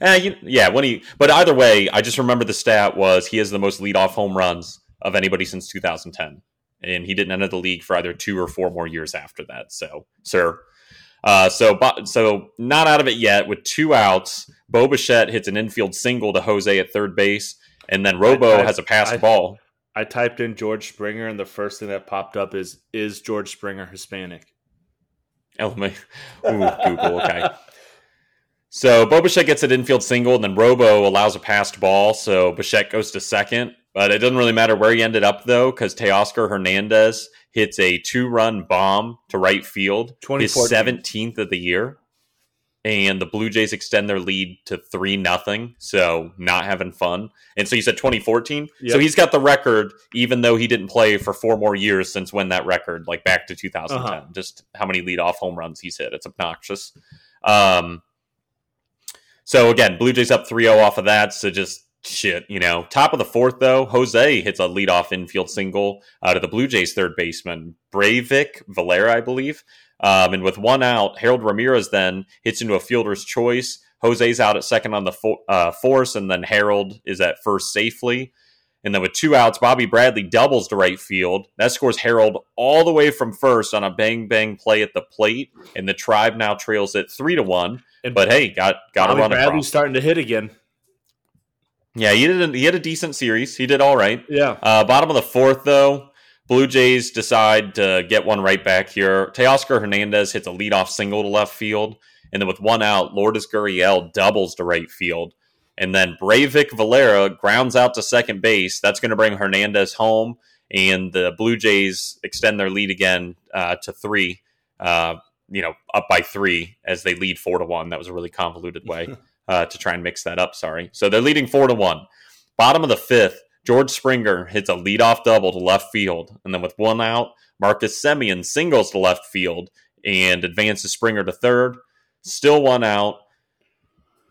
Eh, you, yeah, when he. But either way, I just remember the stat was he has the most leadoff home runs of anybody since 2010, and he didn't enter the league for either two or four more years after that. So, sir. Uh, so, so not out of it yet. With two outs, Bo Bichette hits an infield single to Jose at third base, and then Robo has a passed I- ball. I typed in George Springer, and the first thing that popped up is is George Springer Hispanic? Oh my, ooh, Google. Okay. So Bo Bichette gets an infield single, and then Robo allows a passed ball. So Bichette goes to second, but it doesn't really matter where he ended up though, because Teoscar Hernandez hits a two-run bomb to right field, his seventeenth of the year, and the Blue Jays extend their lead to three nothing. So not having fun. And so you said 2014. So he's got the record, even though he didn't play for four more years since when that record, like back to 2010. Uh-huh. Just how many leadoff home runs he's hit. It's obnoxious. Um, so again, Blue Jays up 3-0 off of that. So just shit, you know. Top of the fourth though, Jose hits a leadoff infield single out of the Blue Jays third baseman Breyvic Valera, I believe. Um, and with one out, Harold Ramirez then hits into a fielder's choice. Jose's out at second on the fo- uh, force, and then Harold is at first safely. And then with two outs, Bobby Bradley doubles to right field. That scores Harold all the way from first on a bang bang play at the plate, and the Tribe now trails it three to one. And But hey, got got Bobby run Bradley's across. starting to hit again. Yeah, he did. A, he had a decent series. He did all right. Yeah. Uh, bottom of the fourth, though, Blue Jays decide to get one right back here. Teoscar Hernandez hits a leadoff single to left field, and then with one out, Lourdes Gurriel doubles to right field, and then Breyvic Valera grounds out to second base. That's going to bring Hernandez home, and the Blue Jays extend their lead again uh, to three. Uh, you know, up by three as they lead four to one. That was a really convoluted way uh, to try and mix that up. Sorry. So they're leading four to one. Bottom of the fifth, George Springer hits a leadoff double to left field, and then with one out, Marcus Semien singles to left field and advances Springer to third. Still one out.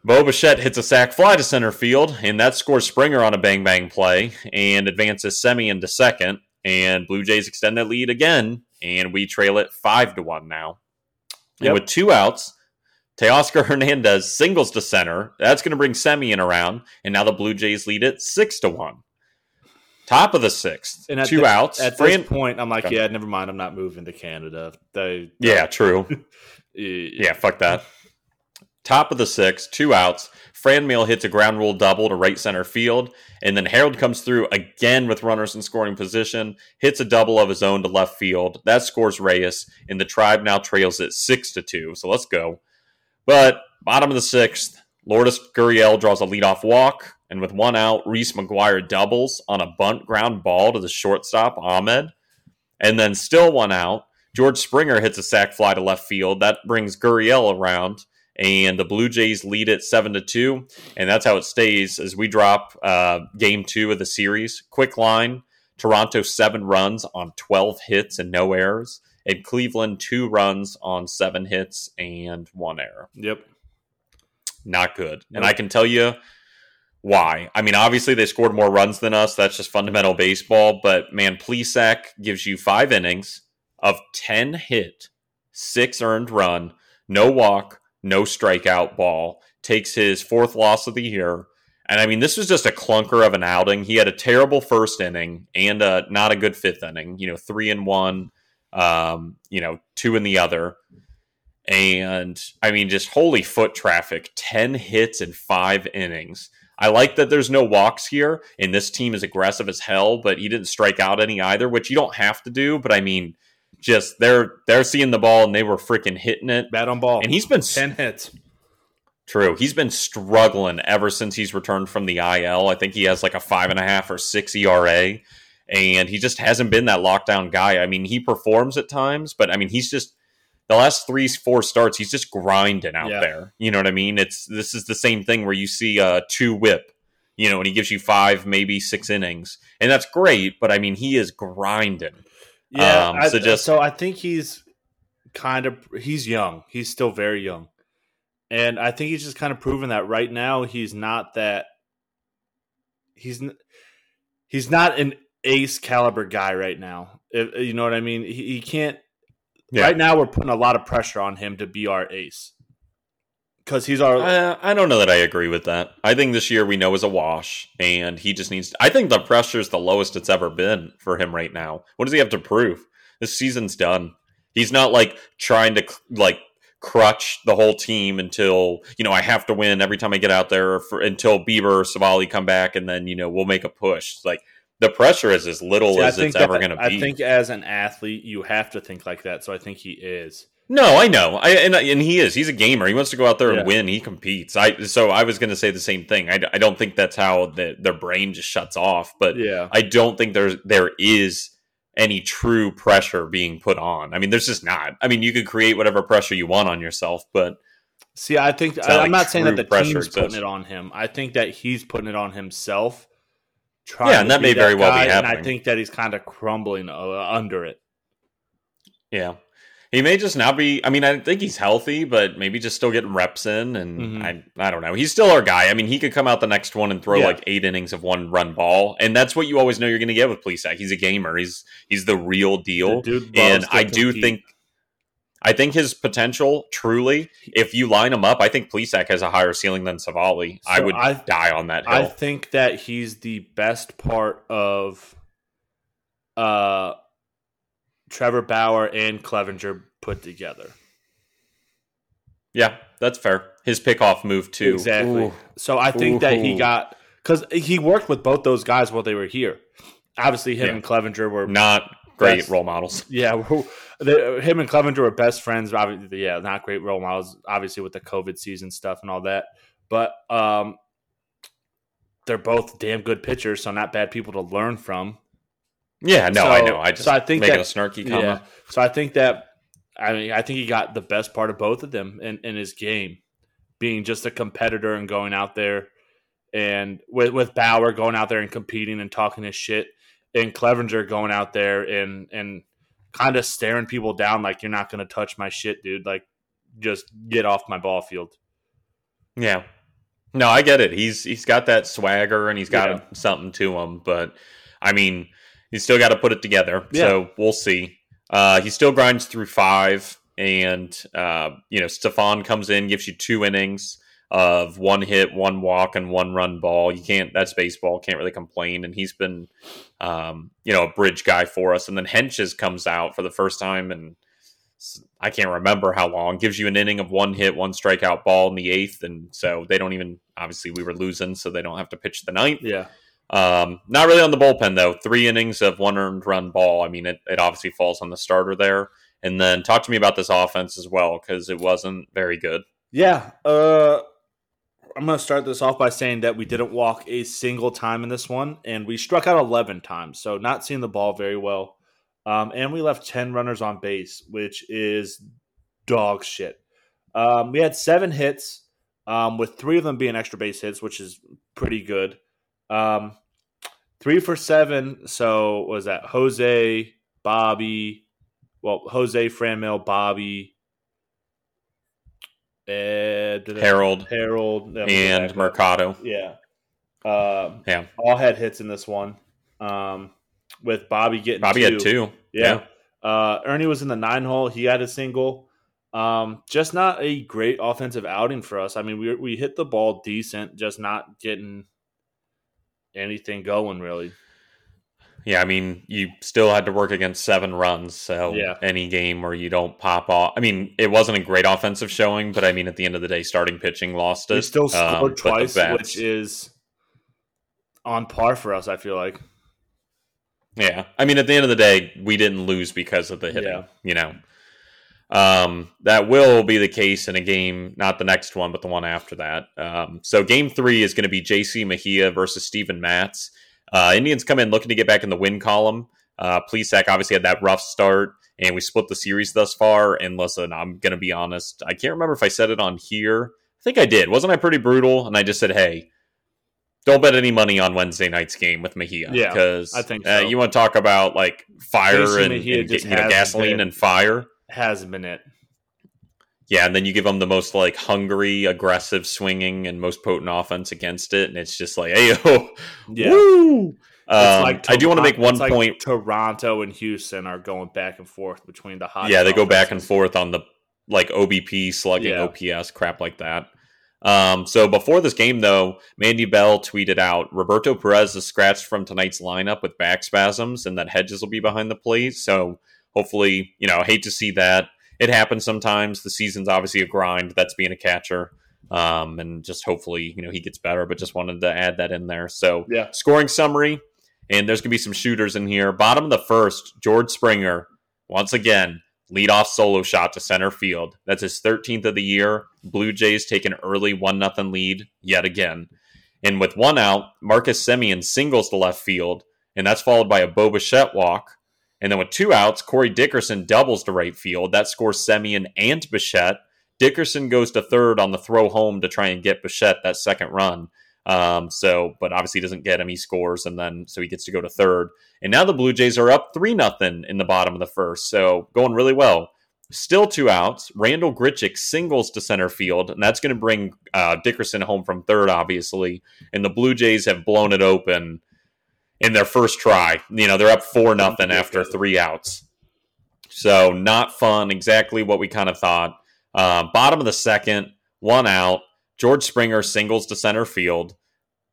Bo Bichette hits a sac fly to center field, and that scores Springer on a bang bang play and advances Semien to second. And Blue Jays extend that lead again, and we trail it five to one now. Yep. And with two outs, Teoscar Hernandez singles to center. That's going to bring Semien around, and now the Blue Jays lead it six to one. Top of the sixth, And at two the- outs. At Fran- this point, I'm like, Okay. yeah, never mind. I'm not moving to Canada. They, yeah, true. yeah. Yeah, fuck that. Top of the sixth, two outs. Franmil hits a ground rule double to right center field, and then Harold comes through again with runners in scoring position, hits a double of his own to left field. That scores Reyes, and the Tribe now trails it six to two. So let's go. But bottom of the sixth, Lourdes Gurriel draws a leadoff walk, and with one out, Reese McGuire doubles on a bunt ground ball to the shortstop Amed, and then still one out. George Springer hits a sac fly to left field. That brings Gurriel around, and the Blue Jays lead it seven to two, and that's how it stays as we drop uh, game two of the series. Quick line: Toronto seven runs on twelve hits and no errors, and Cleveland two runs on seven hits and one error. Yep. Not good, and I can tell you why. I mean, obviously they scored more runs than us. That's just fundamental baseball. But man, Plesac gives you five innings of 10 hit, six earned run, no walk, no strikeout ball, takes his fourth loss of the year. And I mean, this was just a clunker of an outing. He had a terrible first inning and uh, not a good fifth inning, you know, three and one, um, you know, two in the other. And I mean, just holy foot traffic 10 hits in five innings. I like that there's no walks here, and this team is aggressive as hell, but he didn't strike out any either, which you don't have to do. But I mean, just they're they're seeing the ball and they were freaking hitting it. Bat on ball. And he's been ten hits. true. He's been struggling ever since he's returned from the IL. I think he has like a five and a half or six ERA, and he just hasn't been that lockdown guy. I mean, he performs at times, but I mean, he's just the last three, four starts, he's just grinding out Yeah. there. You know what I mean? It's this is the same thing where you see a two whip, you know, and he gives you five, maybe six innings, and that's great. But I mean, he is grinding. Yeah. Um, I, so just- so I think he's kind of he's young. He's still very young, and I think he's just kind of proven that right now he's not that. He's he's not an ace caliber guy right now. If, you know what I mean? He, he can't. Yeah. Right now, we're putting a lot of pressure on him to be our ace because he's our. Uh, I don't know that I agree with that. I think this year we know is a wash, and he just needs. I think the pressure is the lowest it's ever been for him right now. What does he have to prove? This season's done. He's not like trying to like crutch the whole team until you know I have to win every time I get out there, for, until Bieber or Civale come back, and then you know we'll make a push. Like the pressure is as little See, as it's that- ever going to be. I think as an athlete, you have to think like that. So I think he is. No, I know, I, and and he is. He's a gamer. He wants to go out there Yeah. and win. He competes. I so I was going to say the same thing. I, I don't think that's how the, their brain just shuts off. But Yeah. I don't think there's there is any true pressure being put on. I mean, there's just not. I mean, you could create whatever pressure you want on yourself, but See, I think I, like I'm not saying that the pressure team's putting it on him. I think that he's putting it on himself. Trying Yeah, and that may very well be guy, And I think that he's kind of crumbling uh, under it. yeah. He may just now be. I mean, I think he's healthy, but maybe just still getting reps in, and Mhm. I, I don't know. He's still our guy. I mean, he could come out the next one and throw Yeah. like eight innings of one run ball, and that's what you always know you're going to get with Plesac. He's a gamer. He's he's the real deal, The and I do compete. think, I think his potential truly, if you line him up, I think Plesac has a higher ceiling than Civale. I would I- die on that hill. I think that he's the best part of uh Trevor Bauer and Clevinger put together. yeah, that's fair. His pickoff move too. Exactly. Ooh. So I think that he got because he worked with both those guys while they were here. Obviously, him Yeah. and Clevinger were Not great Best. role models. yeah, we're- him and Clevinger were best friends. Obviously, yeah, not great role models. Obviously, with the COVID season stuff and all that, but um, they're both damn good pitchers, so not bad people to learn from. Yeah, no, So- I know. I just so I think making that- a snarky comment. Yeah, so I think that I mean I think he got the best part of both of them in, in his game, being just a competitor and going out there, and with with Bauer going out there and competing and talking his shit, and Clevinger going out there and and kind of staring people down like you're not going to touch my shit, dude. Like just get off my ball field. Yeah. No, I get it. He's he's got that swagger and he's got Yeah. something to him, but I mean, he's still got to put it together. Yeah. So we'll see. Uh, he still grinds through five, and uh, you know, Stephan comes in, gives you two innings of one hit, one walk, and one run ball. You can't. That's baseball. Can't really complain. And he's been, um, you know, a bridge guy for us. And then Hentges comes out for the first time and I can't remember how long. Gives you an inning of one hit, one strikeout ball in the eighth, and so they don't even. Obviously, we were losing, so they don't have to pitch the ninth. Yeah, Um, not really on the bullpen though. Three innings of one earned run ball. I mean, it, it obviously falls on the starter there. And then talk to me about this offense as well because it wasn't very good. yeah. Uh, I'm going to start this off by saying that we didn't walk a single time in this one, and we struck out 11 times, so not seeing the ball very well. Um, and we left 10 runners on base, which is dog shit. Um, we had seven hits, um, with three of them being extra base hits, which is pretty good. Um, three for seven. So was that Jose, Bobby, well, Jose, Franmil, Bobby, uh, Harold Harold, and. Mercado. Yeah. Um, Yeah. all had hits in this one. Um, with Bobby getting Bobby two. had two. Yeah. Uh, Ernie was in the nine hole. He had a single. Um, just not a great offensive outing for us. I mean, we we hit the ball decent, just not getting anything going really. Yeah, I mean, you still had to work against seven runs. So Yeah. any game where you don't pop off, I mean, it wasn't a great offensive showing, but I mean, at the end of the day, starting pitching lost it. We still Um, scored the twice, which is on par for us. I feel like. Yeah. I mean, at the end of the day, we didn't lose because of the hitting, Yeah. you know. Um, that will be the case in a game, not the next one, but the one after that. Um, so game three is going to be JC Mejia versus Steven Matz. Uh, Indians come in looking to get back in the win column. Uh, Plesac obviously had that rough start, and we split the series thus far. And listen, I'm going to be honest. I can't remember if I said it on here. I think I did. Wasn't I pretty brutal? And I just said, hey, don't bet any money on Wednesday night's game with Mejia. Yeah, because I think uh, you want to talk about like fire and, and you know, gasoline been- and fire. Hasn't been it. Yeah, and then you give them the most like hungry, aggressive, swinging, and most potent offense against it, and it's just like, hey, yo, Yeah. woo! Um, like I do want to make one like point. Toronto and Houston are going back and forth between the hot. yeah, they go back and forth on the like OBP, slugging, Yeah. OPS, crap like that. Um, so before this game, though, Mandy Bell tweeted out Roberto Perez is scratched from tonight's lineup with back spasms, and that Hedges will be behind the plate. So hopefully, you know, hate to see that. It happens sometimes. The season's obviously a grind. That's being a catcher. Um, and just hopefully, you know, he gets better, but just wanted to add that in there. So Yeah. scoring summary, and there's going to be some shooters in here. Bottom of the first, George Springer, once again, leadoff solo shot to center field. That's his 13th of the year. Blue Jays take an early 1 0 lead yet again. And with one out, Marcus Semien singles to left field, and that's followed by a Bo Bichette walk. And then with two outs, Corey Dickerson doubles to right field. That scores Semien and Bichette. Dickerson goes to third on the throw home to try and get Bichette that second run. Um, so, but obviously doesn't get him. He scores, and then so he gets to go to third. And now the Blue Jays are up three nothing in the bottom of the first. So going really well. Still two outs. Randall Grichuk singles to center field, and that's going to bring uh, Dickerson home from third, obviously. And the Blue Jays have blown it open in their first try. You know, they're up four nothing after three outs. So not fun. Exactly what we kind of thought. Uh, bottom of the second, one out. George Springer singles to center field.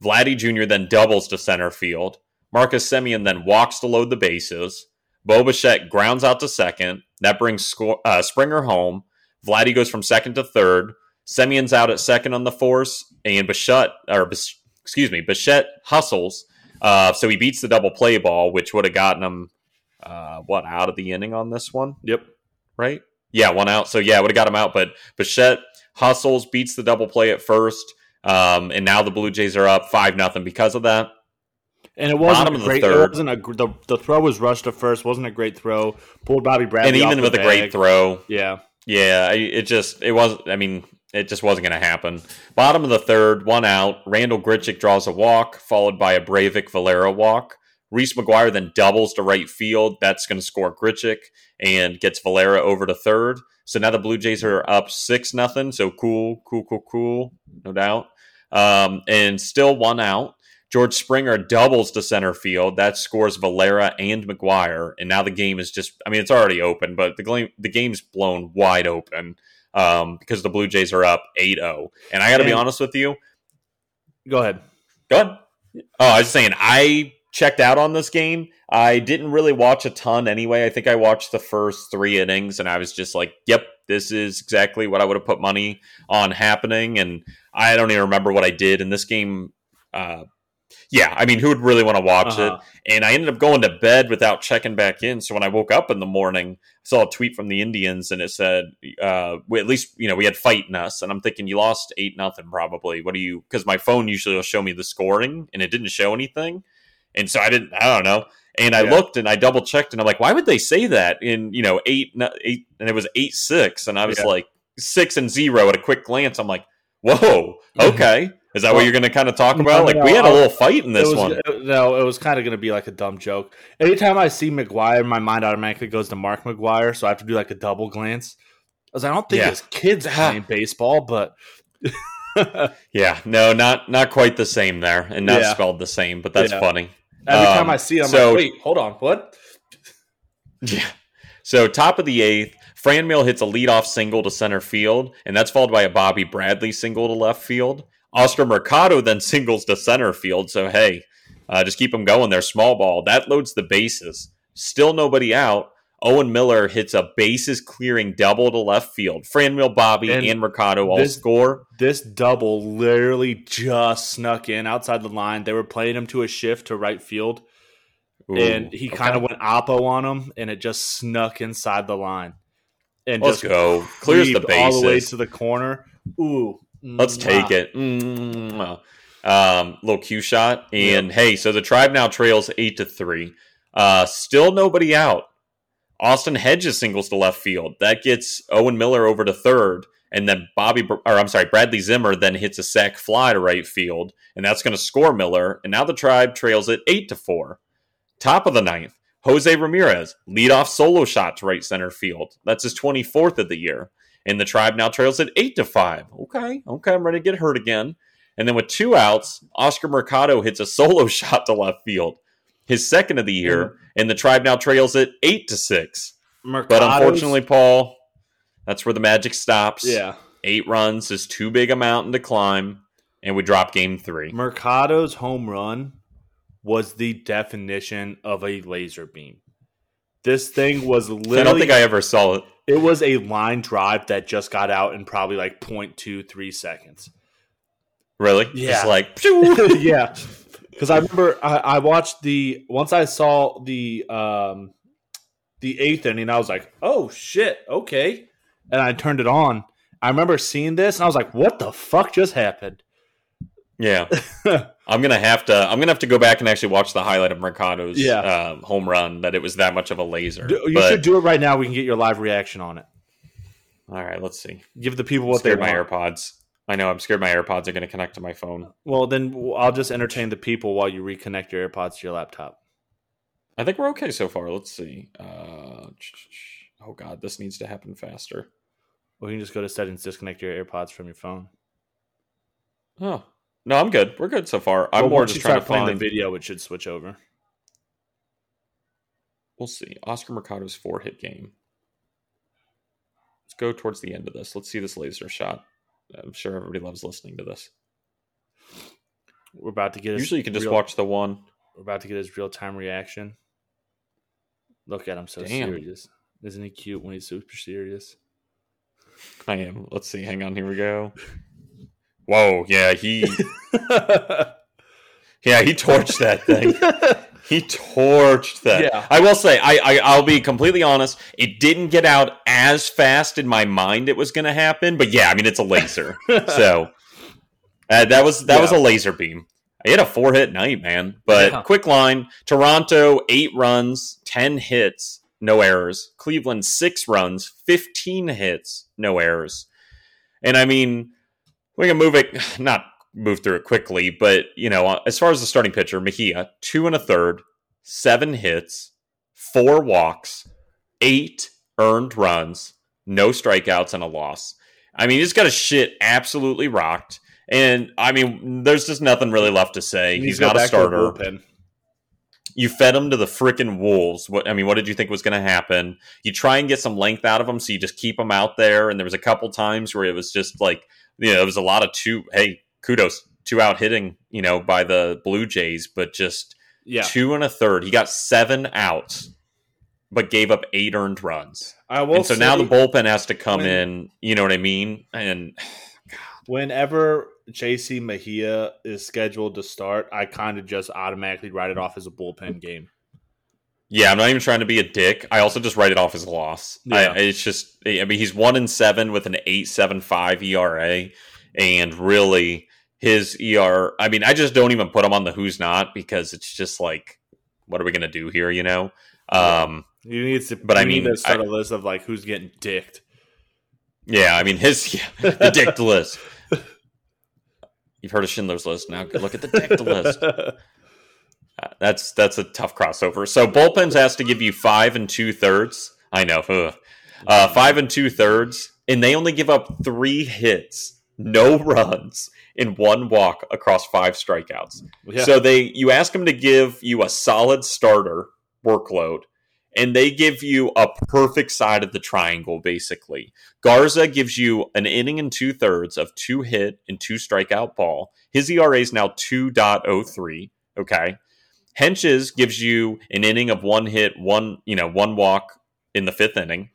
Vladdy Jr. then doubles to center field. Marcus Semien then walks to load the bases. Bo Bichette grounds out to second. That brings sco- uh, Springer home. Vladdy goes from second to third. Semien's out at second on the force, and Bichette or excuse me, Bichette hustles. Uh, so he beats the double play ball, which would have gotten him uh, what out of the inning on this one. Yep. Right. Yeah, one out. So yeah, would have got him out. But Bichette hustles, beats the double play at first, um, and now the Blue Jays are up five nothing because of that. And it wasn't Bottom a great. It wasn't a the, the throw was rushed at first. wasn't a great throw. Pulled Bobby Bradley, and even with a great throw, yeah, yeah, it just it was. I mean, it just wasn't going to happen. Bottom of the third, one out. Randall Grichuk draws a walk, followed by a Breyvic Valera walk. Reese McGuire then doubles to right field. That's going to score Grichuk and gets Valera over to third. So now the Blue Jays are up six nothing. So cool, cool, cool, cool, no doubt. Um, and still one out. George Springer doubles to center field. That scores Valera and McGuire. And now the game is just, I mean, it's already open, but the, game, the game's blown wide open um, because the Blue Jays are up 8 0. And I got to be honest with you. Go ahead. Go ahead. Oh, I was saying, I checked out on this game. I didn't really watch a ton anyway. I think I watched the first three innings and I was just like, yep, this is exactly what I would have put money on happening. And I don't even remember what I did. in this game uh, yeah, I mean, who would really want to watch uh-huh. it? And I ended up going to bed without checking back in. So when I woke up in the morning, I saw a tweet from the Indians, and it said, uh, we, "At least you know we had fight in us." And I'm thinking, you lost eight nothing probably. What do you? Because my phone usually will show me the scoring, and it didn't show anything, and so I didn't. I don't know. And I yeah. looked and I double checked, and I'm like, why would they say that in you know eight eight? And it was eight six, and I was yeah. like six and zero at a quick glance. I'm like, whoa, okay. Is that well, what you're going to kind of talk about? like no, we had a little fight in this was, one. It, no, it was kind of going to be like a dumb joke. Anytime I see McGuire, my mind automatically goes to Mark McGwire, so I have to do like a double glance. Like, I don't think yeah. his kids playing baseball, but yeah, no, not not quite the same there, and not yeah. spelled the same, but that's yeah. funny. Every um, time I see, it, I'm so, like, wait, hold on, what? Yeah. So top of the eighth, Franmil hits a leadoff single to center field, and that's followed by a Bobby Bradley single to left field. Oscar Mercado then singles to center field. So, hey, uh, just keep them going. They're small ball. That loads the bases. Still nobody out. Owen Miller hits a bases clearing double to left field. Franmil, Bobby, and, and Mercado all this, score. This double literally just snuck in outside the line. They were playing him to a shift to right field. Ooh, and he okay. kind of went oppo on him, and it just snuck inside the line. And Let's just go. Clears the bases. all the way to the corner. Ooh, Let's take it. Um, little cue shot, and yep. hey, so the tribe now trails eight to three. Uh, still nobody out. Austin Hedges singles to left field. That gets Owen Miller over to third, and then Bobby, or I'm sorry, Bradley Zimmer then hits a sac fly to right field, and that's going to score Miller. And now the tribe trails it eight to four. Top of the ninth, Jose Ramirez leadoff solo shot to right center field. That's his 24th of the year and the tribe now trails at eight to five. Okay, okay, I'm ready to get hurt again. And then with two outs, Oscar Mercado hits a solo shot to left field, his second of the year, and the tribe now trails at eight to six. Mercado's... But unfortunately, Paul, that's where the magic stops. Yeah, eight runs is too big a mountain to climb, and we drop game three. Mercado's home run was the definition of a laser beam. This thing was literally. I don't think I ever saw it. It was a line drive that just got out in probably like 0.23 seconds. Really? Yeah. Just like, yeah. Because I remember I, I, watched the once I saw the um the eighth inning, I was like, oh shit, okay. And I turned it on. I remember seeing this and I was like, what the fuck just happened? Yeah, I'm gonna have to. I'm gonna have to go back and actually watch the highlight of Mercado's yeah. uh, home run. That it was that much of a laser. Do, you but, should do it right now. We can get your live reaction on it. All right, let's see. Give the people what they my AirPods. I know. I'm scared my AirPods are going to connect to my phone. Well, then I'll just entertain the people while you reconnect your AirPods to your laptop. I think we're okay so far. Let's see. Uh, oh God, this needs to happen faster. Well, you can just go to settings, disconnect your AirPods from your phone. Oh, no, I'm good. We're good so far. I'm well, more just trying to find the video. It should switch over. We'll see. Oscar Mercado's four hit game. Let's go towards the end of this. Let's see this laser shot. I'm sure everybody loves listening to this. We're about to get. Usually, you can just real, watch the one. We're about to get his real time reaction. Look at him, so Damn. serious. Isn't he cute when he's super serious? I am. Let's see. Hang on. Here we go. Whoa, yeah, he Yeah, he torched that thing. He torched that. Yeah. I will say, I, I I'll be completely honest. It didn't get out as fast in my mind it was going to happen, but yeah, I mean it's a laser, so uh, that was that was a laser beam. I hit a four hit night, man. But Yeah. quick line: Toronto eight runs, ten hits, no errors. Cleveland six runs, fifteen hits, no errors. And I mean, we can move it not move through it quickly, but you know, uh, as far as the starting pitcher, Mejia, two and a third, seven hits, four walks, eight earned runs, no strikeouts, and a loss. I mean, he's got his shit absolutely rocked. And I mean, there's just nothing really left to say. He needs He's not a back to the starter. You fed him to the freaking wolves. What I mean, what did you think was going to happen? You try and get some length out of him, so you just keep him out there. And there was a couple times where it was just like, you know, it was a lot of two. Hey, kudos, two out hitting, you know, by the Blue Jays, but just Yeah, two and a third. He got seven outs, but gave up eight earned runs. I will. and so now the bullpen has to come when- in. You know what I mean? And whenever JC Mejia is scheduled to start, I kind of just automatically write it off as a bullpen game. Yeah, I'm not even trying to be a dick. I also just write it off as a loss. Yeah. I, it's just, I mean, he's one and seven with an eight seven five ERA, and really his ER. I mean, I just don't even put him on the who's not because it's just like, what are we gonna do here? You know? Um, You need to, But I mean, to start I- a list of like who's getting dicked. yeah, I mean, his yeah, the dick list. You've heard of Schindler's List. Now look at the dick list. Uh, That's that's a tough crossover. So bullpens has to give you five and two thirds. I know, uh, five and two thirds, and they only give up three hits, no runs, in one walk across five strikeouts. Yeah. So they you ask them to give you a solid starter workload, and they give you a perfect side of the triangle. Basically, Garza gives you an inning and two thirds of two hit and two strikeout ball. His ERA is now two point oh three. Okay. Hentges gives you an inning of one hit, one you know one walk in the fifth inning.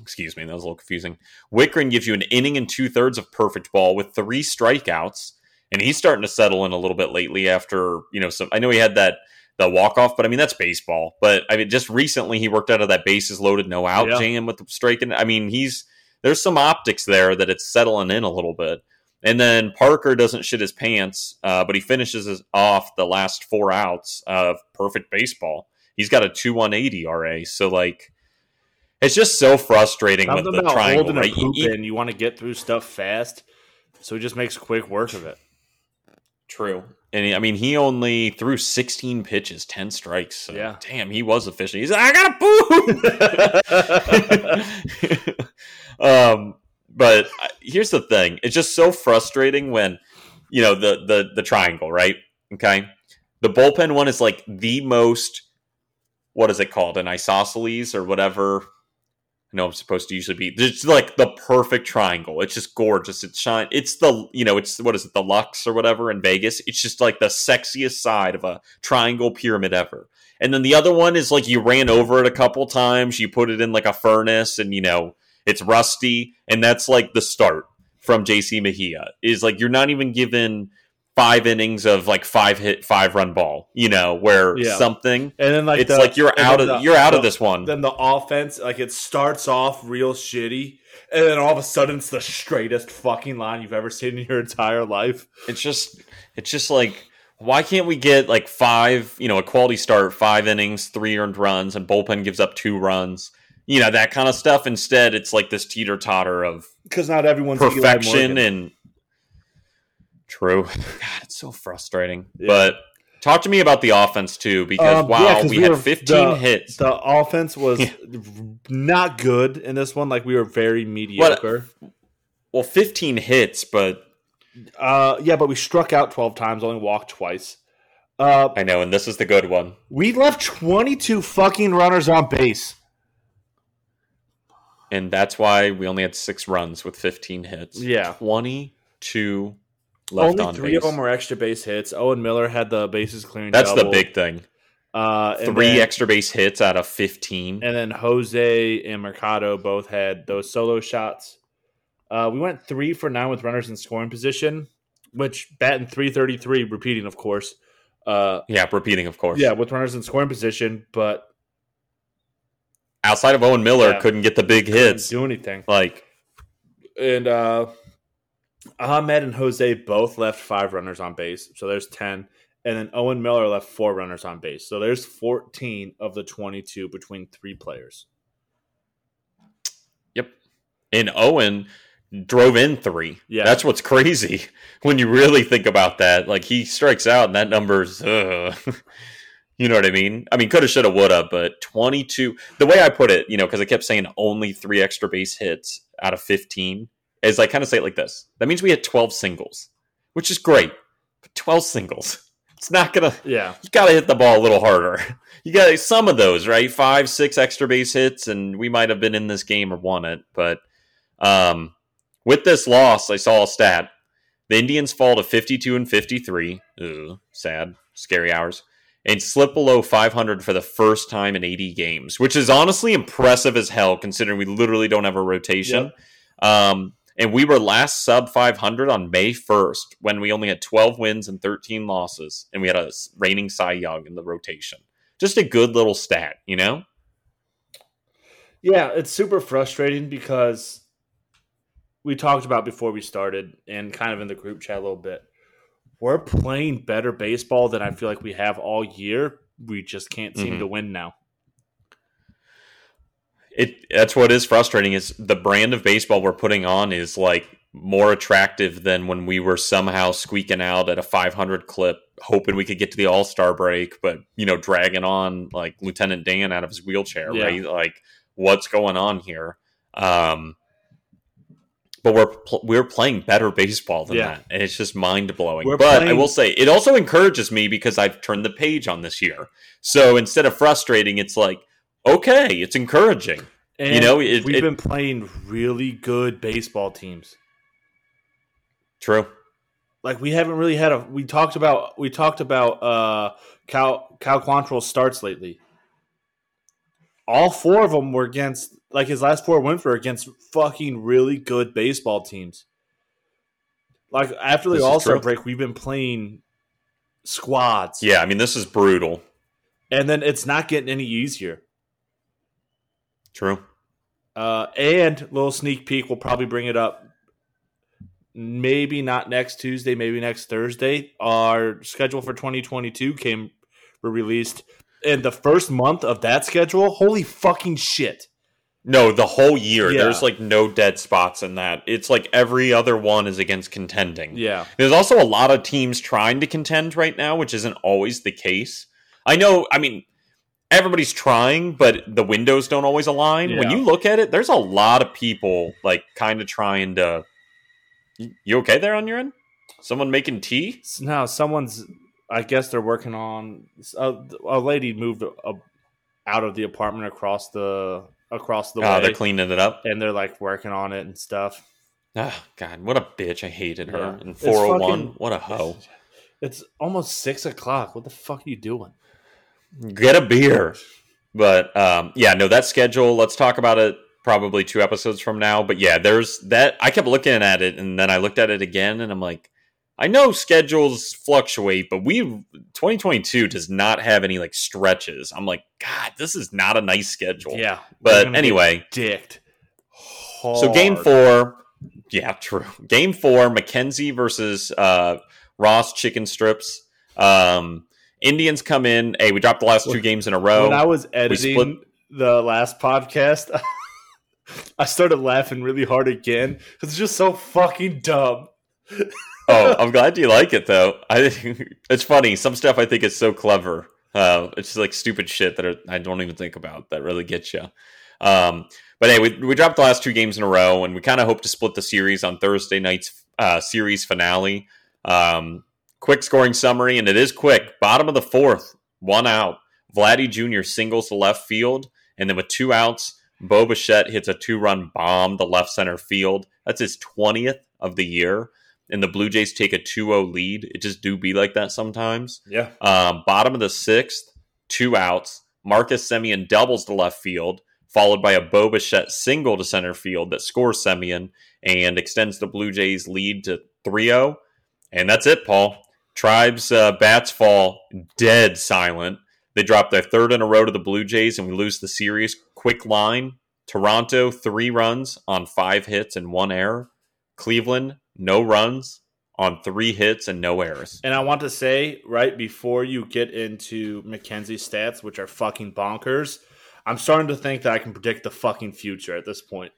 Excuse me, that was a little confusing. Wittgren gives you an inning and two thirds of perfect ball with three strikeouts, and he's starting to settle in a little bit lately. After you know, some I know he had that the walk off, but I mean that's baseball. But I mean, just recently he worked out of that bases loaded, no out Yeah. jam with the strike. And I mean, he's there's some optics there that it's settling in a little bit. And then Parker doesn't shit his pants, uh, but he finishes off the last four outs of perfect baseball. He's got a two one eight ERA, so like it's just so frustrating with Something the about triangle. holding Right? You- in, you want to get through stuff fast, so he just makes quick work of it. True. And I mean, he only threw 16 pitches, 10 strikes. So, Yeah. Damn, he was efficient. He's like, I got a poop. um, but here's the thing: it's just so frustrating when you know the the the triangle, right? Okay, the bullpen one is like the most. What is it called? An isosceles or whatever. I know I'm supposed to usually be. It's like the perfect triangle. It's just gorgeous. It's shine. It's the you know. It's what is it? The Lux or whatever in Vegas. It's just like the sexiest side of a triangle pyramid ever. And then the other one is like you ran over it a couple times. You put it in like a furnace, and you know it's rusty. And that's like the start from JC Mejia. Is like you're not even given five innings of like five hit, five run ball. You know where Yeah. something. And then like it's the- like you're out of the- you're out of this one. Then the offense, like it starts off real shitty, and then all of a sudden it's the straightest fucking line you've ever seen in your entire life. it's just it's just like why can't we get like five you know a quality start five innings three earned runs and bullpen gives up two runs you know that kind of stuff instead it's like this teeter totter of Because not everyone's perfection and true god it's so frustrating Yeah. but talk to me about the offense too because Um, wow yeah, we, we had were- 15 the- hits the offense was Yeah. not good in this one. Like we were very mediocre. well 15 hits but Uh, yeah, but we struck out twelve times, only walked twice. Uh, i know and this is the good one we left twenty-two fucking runners on base. And that's why we only had six runs with 15 hits Yeah. 22 left only on three base. of them were extra base hits. Owen Miller had the bases clearing. That's the big thing. Uh, Three then- extra base hits out of 15. and then Jose and Mercado both had those solo shots. Uh, we went three for nine with runners in scoring position, which batting three thirty three, repeating of course. Uh, Yeah, repeating, of course. yeah, with runners in scoring position, but Outside of Owen Miller, Yeah. couldn't get the big hits. do anything. Like, And uh, Amed and Jose both left five runners on base, so there's ten. And then Owen Miller left four runners on base, so there's fourteen of the twenty-two between three players. yep. And Owen drove in three. Yeah. That's what's crazy when you really think about that. Like, he strikes out, and that number's, uh, you know what I mean? I mean, coulda, shoulda, woulda, but 22. The way I put it, you know, because I kept saying only three extra base hits out of 15, is I kind of say it like this. That means we had 12 singles, which is great. But 12 singles. It's not to, Yeah, you got to hit the ball a little harder. You got some of those, right? Five, six extra base hits, and we might have been in this game or won it. But um, with this loss, I saw a stat. The Indians fall to 52 and 53. Ugh, sad, scary hours. And slip below 500 for the first time in 80 games, which is honestly impressive as hell considering we literally don't have a rotation. Um, and we were last sub 500 on May 1st when we only had 12 wins and 13 losses, and we had a reigning Cy Young in the rotation. Just a good little stat, you know? yeah, it's super frustrating because we talked about before we started, and kind of in the group chat a little bit. We're playing better baseball than I feel like we have all year. We just can't seem Mhm. to win now. It that's what is frustrating is the brand of baseball we're putting on is like more attractive than when we were somehow squeaking out at a 500 clip, hoping we could get to the All Star break, but you know, dragging on like Lieutenant Dan out of his wheelchair, Yeah. right? Like, what's going on here? Um, but we're pl- we're playing better baseball than Yeah. that, and it's just mind blowing. But I will say, it also encourages me because I've turned the page on this year. So instead of frustrating, it's like, okay, it's encouraging. And You know, it- we've it- been playing really good baseball teams. True. Like we haven't really had a. We talked about we talked about uh Cal Cal Quantrill starts lately. All four of them were against like his last four wins were against fucking really good baseball teams. Like after the All Star break, we've been playing squads. Yeah, I mean, this is brutal. and then it's not getting any easier. True. Uh, and little sneak peek, we'll probably bring it up. Maybe not next Tuesday, maybe next Thursday. Our schedule for 2022 came were released, and the first month of that schedule, holy fucking shit! No, the whole year. Yeah. There's like no dead spots in that. It's like every other one is against contending. Yeah, There's also a lot of teams trying to contend right now, which isn't always the case. I know, I mean, everybody's trying, but the windows don't always align. When you look at it, there's a lot of people like kind of trying to. You- okay there on your end? Someone making tea? Now someone's. I guess they're working on. A, a lady moved a, out of the apartment across the across the Ah, way, they're cleaning it up. and they're like working on it and stuff. Oh, God, what a bitch. I hated her. Yeah. And 401, fucking- what a hoe. It's almost six o'clock. What the fuck are you doing? Get a beer. But um, yeah, no, that schedule, let's talk about it probably two episodes from now. But yeah, there's that. I kept looking at it and then I looked at it again and I'm like, I know schedules fluctuate, but we 2022 does not have any like stretches. I'm like, God, this is not a nice schedule. Yeah, But anyway, dicked. So game four, yeah, true. Game four, McKenzie versus uh, Ross Chicken Strips. Um, Indians come in. Hey, we dropped the last two games in a row. When I was editing the last podcast, I started laughing really hard again it's just so fucking dumb. oh, I'm glad you like it though. I it's funny. Some stuff I think is so clever. Uh, it's like stupid shit that are, I don't even think about that really gets you. Um, but hey, we, we dropped the last two games in a row, and we kind of hope to split the series on Thursday night's uh, series finale. Um, quick scoring summary, and it is quick. Bottom of the fourth, one out. Vladdy Jr. singles to left field, and then with two outs, Bo Bichette hits a two-run bomb to left center field. That's his twentieth of the year, and the Blue Jays take a 2-0 lead. It just do be like that sometimes. Yeah, Um, bottom of the sixth, two outs. Marcus Semien doubles to left field, followed by a Bo Bichette single to center field that scores Semien and extends the Blue Jays lead to 3 0. And that's it, Paul. Tribes uh, bats fall dead silent. They drop their third in a row to the Blue Jays, and we lose the series. Quick line: Toronto three runs on five hits and one error. Cleveland no runs on three hits and no errors. And I want to say right before you get into McKenzie's stats, which are fucking bonkers, I'm starting to think that I can predict the fucking future at this point.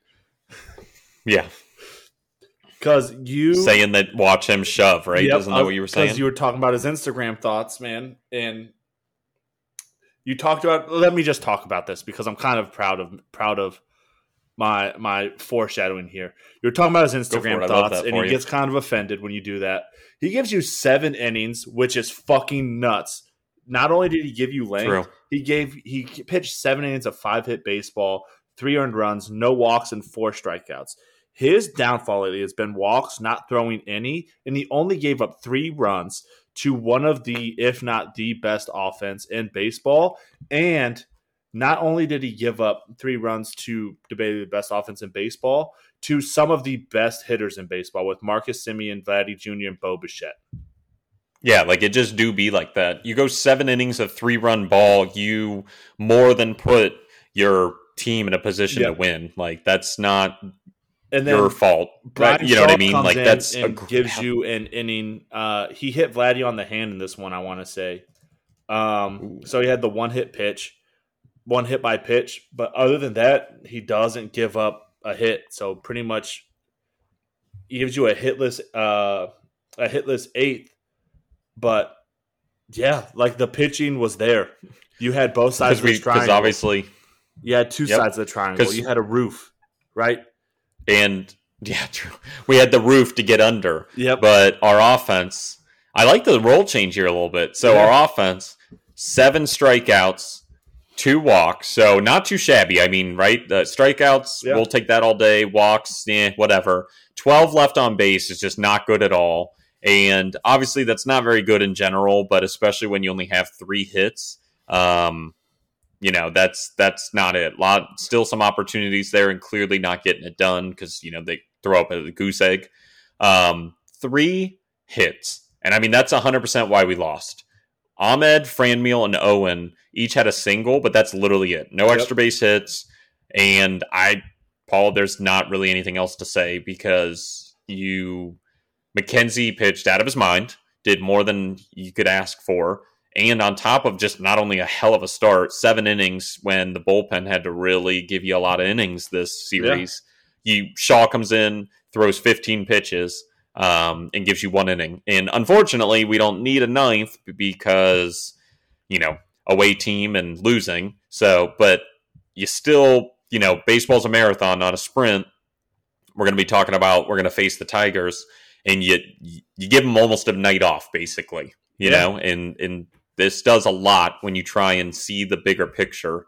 Yeah, Because you saying that watch him shove, right? Yep, Isn't that what you were uh, saying? Because you were talking about his Instagram thoughts, man, and you talked about. Let me just talk about this because I'm kind of proud of proud of my my foreshadowing here. You're talking about his it. Instagram thoughts, and he you. gets kind of offended when you do that. He gives you seven innings, which is fucking nuts. Not only did he give you length, True. he gave he pitched seven innings of five hit baseball, three earned runs, no walks, and four strikeouts. His downfall lately has been walks, not throwing any, and he only gave up three runs to one of the, if not the best offense in baseball. And not only did he give up three runs to debatably the best offense in baseball, to some of the best hitters in baseball with Marcus Semien, Vladdy Jr., and Bo Bichette. Yeah, like it just do be like that. You go seven innings of three run ball, you more than put your team in a position to win. Like that's not And then your fault. Brian But you know what I mean? Like that's and gr- gives you an inning. Uh, he hit Vladdy on the hand in this one. I want to say. Um, so he had the one hit pitch, one hit by pitch, but other than that, he doesn't give up a hit. So pretty much, he gives you a hitless, uh, a hitless eighth. But yeah, like the pitching was there. You had both sides because of the because triangle. obviously you had two Yep. sides of the triangle. You had a roof, right? and yeah, true. We had the roof to get under. Yep. But our offense, I like the role change here a little bit. So Yeah. our offense, seven strikeouts, two walks. So not too shabby. I mean, right? The strikeouts, Yeah. we'll take that all day. Walks, eh, whatever. Twelve left on base is just not good at all. And obviously, that's not very good in general. But especially when you only have three hits, um, you know that's that's not it. A Lot still some opportunities there, and clearly not getting it done because you know they throw up a goose egg. Um, three hits, and I mean that's hundred percent why we lost. Amed, Franmil, and Owen each had a single, but that's literally it. No Yep. extra base hits, and I, Paul, there's not really anything else to say because you McKenzie pitched out of his mind, did more than you could ask for. And on top of just not only a hell of a start, seven innings when the bullpen had to really give you a lot of innings this series. You Shaw comes in, throws 15 pitches, um, and gives you one inning. And unfortunately, we don't need a ninth because you know away team and losing. So, but you still, you know, baseball's a marathon, not a sprint. We're going to be talking about we're going to face the Tigers, and you you give them almost a night off, basically. You Yeah. know, and and this does a lot when you try and see the bigger picture.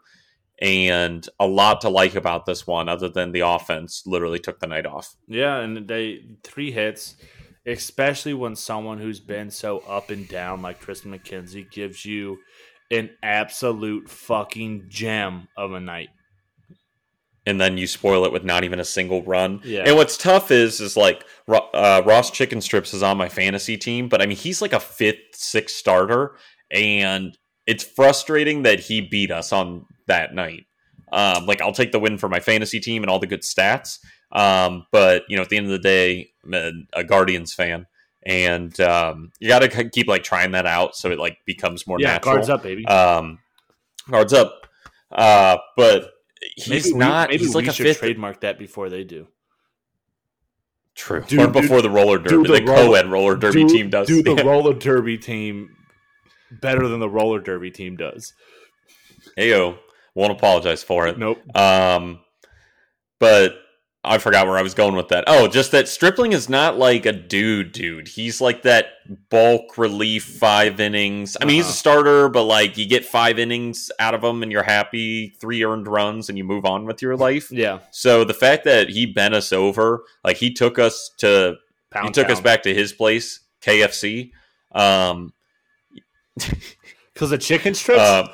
And a lot to like about this one, other than the offense literally took the night off. Yeah, and they three hits, especially when someone who's been so up and down like Tristan McKenzie gives you an absolute fucking gem of a night. and then you spoil it with not even a single run. Yeah. And what's tough is is like uh, Ross Chicken Strips is on my fantasy team, but I mean he's like a fifth, sixth starter, and it's frustrating that he beat us on that night. Um, like I'll take the win for my fantasy team and all the good stats, um, but you know at the end of the day, I'm a, a Guardians fan. And um, you got to keep like trying that out so it like becomes more yeah, natural. guards up, baby. Um, guards up. Uh, but he's maybe we- not. maybe he's like we a should fifth. trademark that before they do. True. Do- or do- before the roller derby, the, the roller- co-ed roller derby do, team does. do the roller derby team better than the roller derby team does. Heyo, won't apologize for it. Nope. Um, but I forgot where I was going with that. Oh, just that Stripling is not like a dude, dude. He's like that bulk relief five innings. I mean, he's a Uh-huh. starter, but like you get five innings out of him and you're happy, three earned runs, and you move on with your life. Yeah, So the fact that he bent us over, like he took us to, pound he took us back to his place, KFC. Um, because of chicken strips. uh,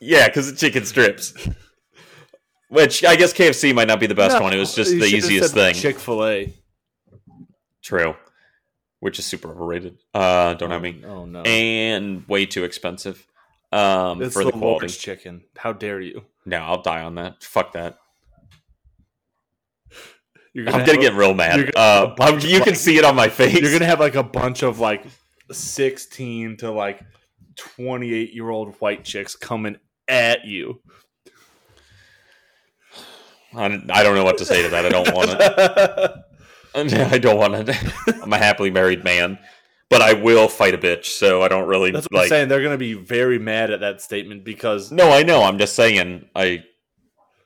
yeah, because of chicken strips. Which I guess KFC might not be the best one. It was just the easiest thing. Chick Fil A. True. which is super overrated. Uh, don't have me. Oh no. And way too expensive um, it's for the the quality. Lord's chicken. How dare you? No, I'll die on that. Fuck that. You're I'm gonna have a- get real mad. Uh, gonna have a I'm- you can see it on my face. You're gonna have like a bunch of like 16 to like 28 year old white chicks coming at you. I I don't know what to say to that. I don't want to. I don't want to. I'm a happily married man, but I will fight a bitch. So I don't really That's what I'm saying. They're gonna be very mad at that statement because No, I know. I'm just saying. I,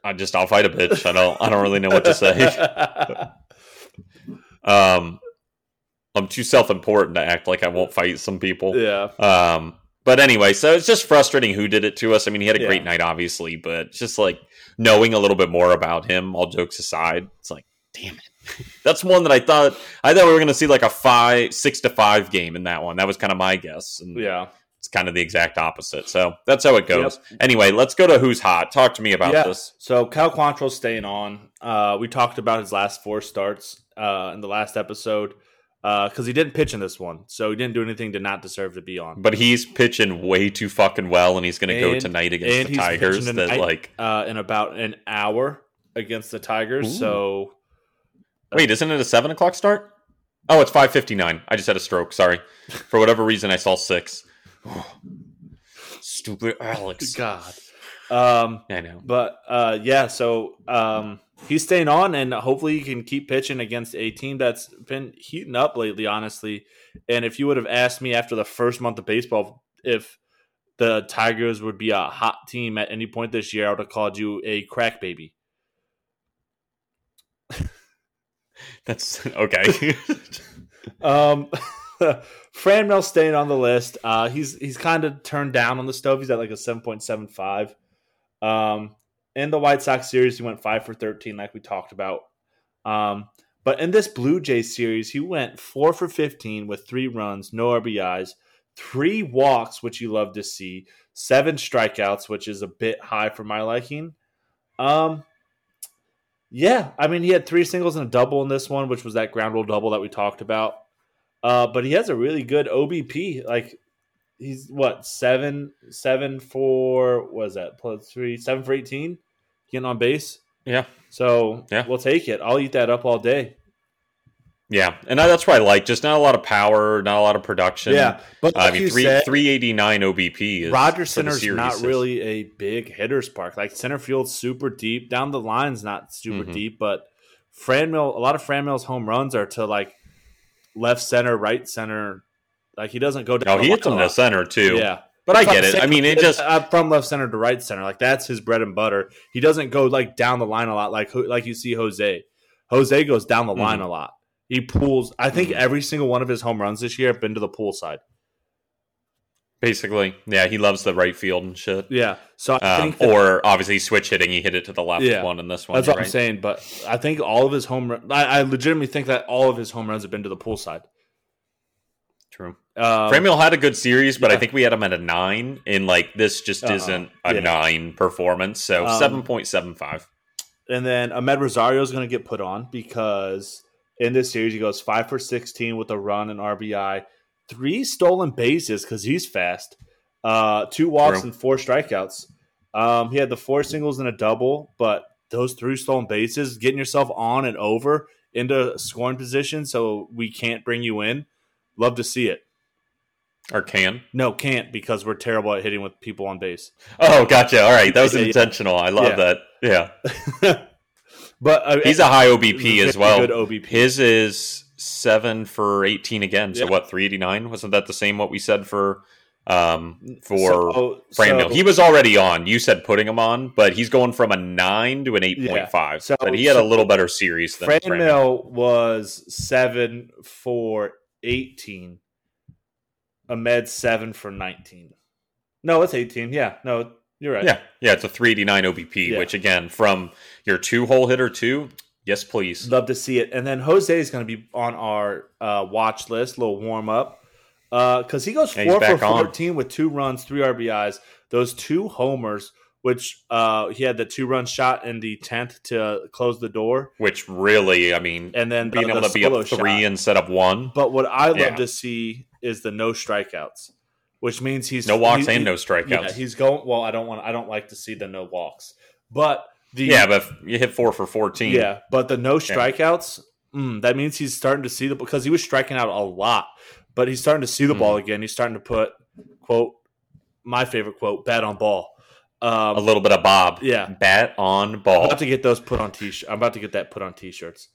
I just I'll fight a bitch. I don't. I don't really know what to say. Um, I'm too self-important to act like I won't fight some people. yeah. Um, but anyway, so it's just frustrating who did it to us. I mean, he had a Yeah. great night, obviously, but just like knowing a little bit more about him. All jokes aside, it's like, damn it. That's one that I thought I thought we were going to see like a five, six to five game in that one. That was kind of my guess, and Yeah. it's kind of the exact opposite. So that's how it goes. Anyway, let's go to who's hot. Talk to me about yeah. this. So Cal Quantrill's staying on. Uh, we talked about his last four starts uh, in the last episode because he didn't pitch in this one, so he didn't do anything to not deserve to be on. But he's pitching way too fucking well, and he's going to go tonight against the he's Tigers. pitching That like, uh, in about an hour against the Tigers. Ooh. So wait, isn't it a seven o'clock start? Oh, it's five fifty nine. I just had a stroke. Sorry, for whatever reason, I saw six. Stupid Alex. God. Um, I know. but uh, yeah, so um, he's staying on, and hopefully he can keep pitching against a team that's been heating up lately. Honestly, and if you would have asked me after the first month of baseball if the Tigers would be a hot team at any point this year, I would have called you a crack baby. That's okay. Um, Fran Franmil staying on the list. Uh, he's he's kind of turned down on the stove. He's at like a seven point seven five. Um, in the White Sox series, he went five for thirteen, like we talked about. Um, but in this Blue Jays series, he went four for fifteen with three runs, no RBIs, three walks, which you love to see, seven strikeouts, which is a bit high for my liking. Um, yeah, I mean, he had three singles and a double in this one, which was that ground rule double that we talked about. Uh, but he has a really good OBP. Like he's what seven seven for what is that plus three seven for eighteen, getting on base. yeah, So Yeah. we'll take it. I'll eat that up all day. yeah, and I, that's what I like. Just not a lot of power, not a lot of production. yeah, but I like mean, you three said, three eighty nine OBP is Rogers Centre's not is- really a big hitter's park. Like center field's super deep, down the line's not super Mhm. deep, but Franmil, a lot of Franmil's home runs are to like left center, right center. Like he doesn't go down. No, he hits them a to center too. Yeah, but I get it. I mean, it just uh, from left center to right center, like that's his bread and butter. He doesn't go like down the line a lot, like like you see Jose. Jose goes down the line Mhm. a lot. He pulls. I think Mhm. every single one of his home runs this year have been to the pool side. basically, yeah, he loves the right field and shit. Yeah, so I Um, or obviously switch hitting, he hit it to the left Yeah. one in this one. that's what I'm saying. But I think all of his home run. I, I legitimately think that all of his home runs have been to the pool side. Um, Franmil had a good series, but I think we had him at a nine, and like this just Uh-uh. isn't a Yeah. nine performance. So Um, seven point seven five. And then Amed Rosario is going to get put on because in this series he goes five for sixteen with a run and RBI, three stolen bases because he's fast, uh, two walks True. and four strikeouts. Um, he had the four singles and a double, but those three stolen bases, getting yourself on and over into scoring position, so we can't bring you in. Love to see it. Or can. No, can't because we're terrible at hitting with people on base. Oh, gotcha. All right, that was Yeah, yeah. intentional. I love Yeah. that. Yeah, but uh, he's a high OBP as well. Good OBP. His is seven for eighteen again. So Yeah. what? Three eighty nine. Wasn't that the same? What we said for um for So- Franmil? so- he was already on. You said putting him on, but he's going from a nine to an eight point five. So- but he had so a little better series than Franmil. Was seven for eighteen. Amed seven for nineteen. No, it's eighteen. Yeah, no, you're right. Yeah, yeah, it's a 389 OBP, Yeah. which again, from your two hole hitter too, yes, please. love to see it. And then Jose is going to be on our uh, watch list, little warm up, because he goes Yeah, four for back on. fourteen with two runs, three RBIs. Those two homers which uh, he had the two run shot in the tenth to close the door, Which really, I mean, and then being the, able the to be up three shot. instead of one, But what I love Yeah. to see is the no strikeouts, which means he's no walks he- and no Yeah, strikeouts. he's going. Well, I don't want. I don't like to see the no walks, but the Yeah, but if you hit four for fourteen. yeah, but the no strikeouts. Mm, that means he's starting to see the because he was striking out a lot, but he's starting to see the Mm. ball again. He's starting to put quote my favorite quote bat on ball. Um, a little bit of Bob. Yeah. bat on ball. I'm about to get those put on t-shirt. I'm about to get that put on t-shirts.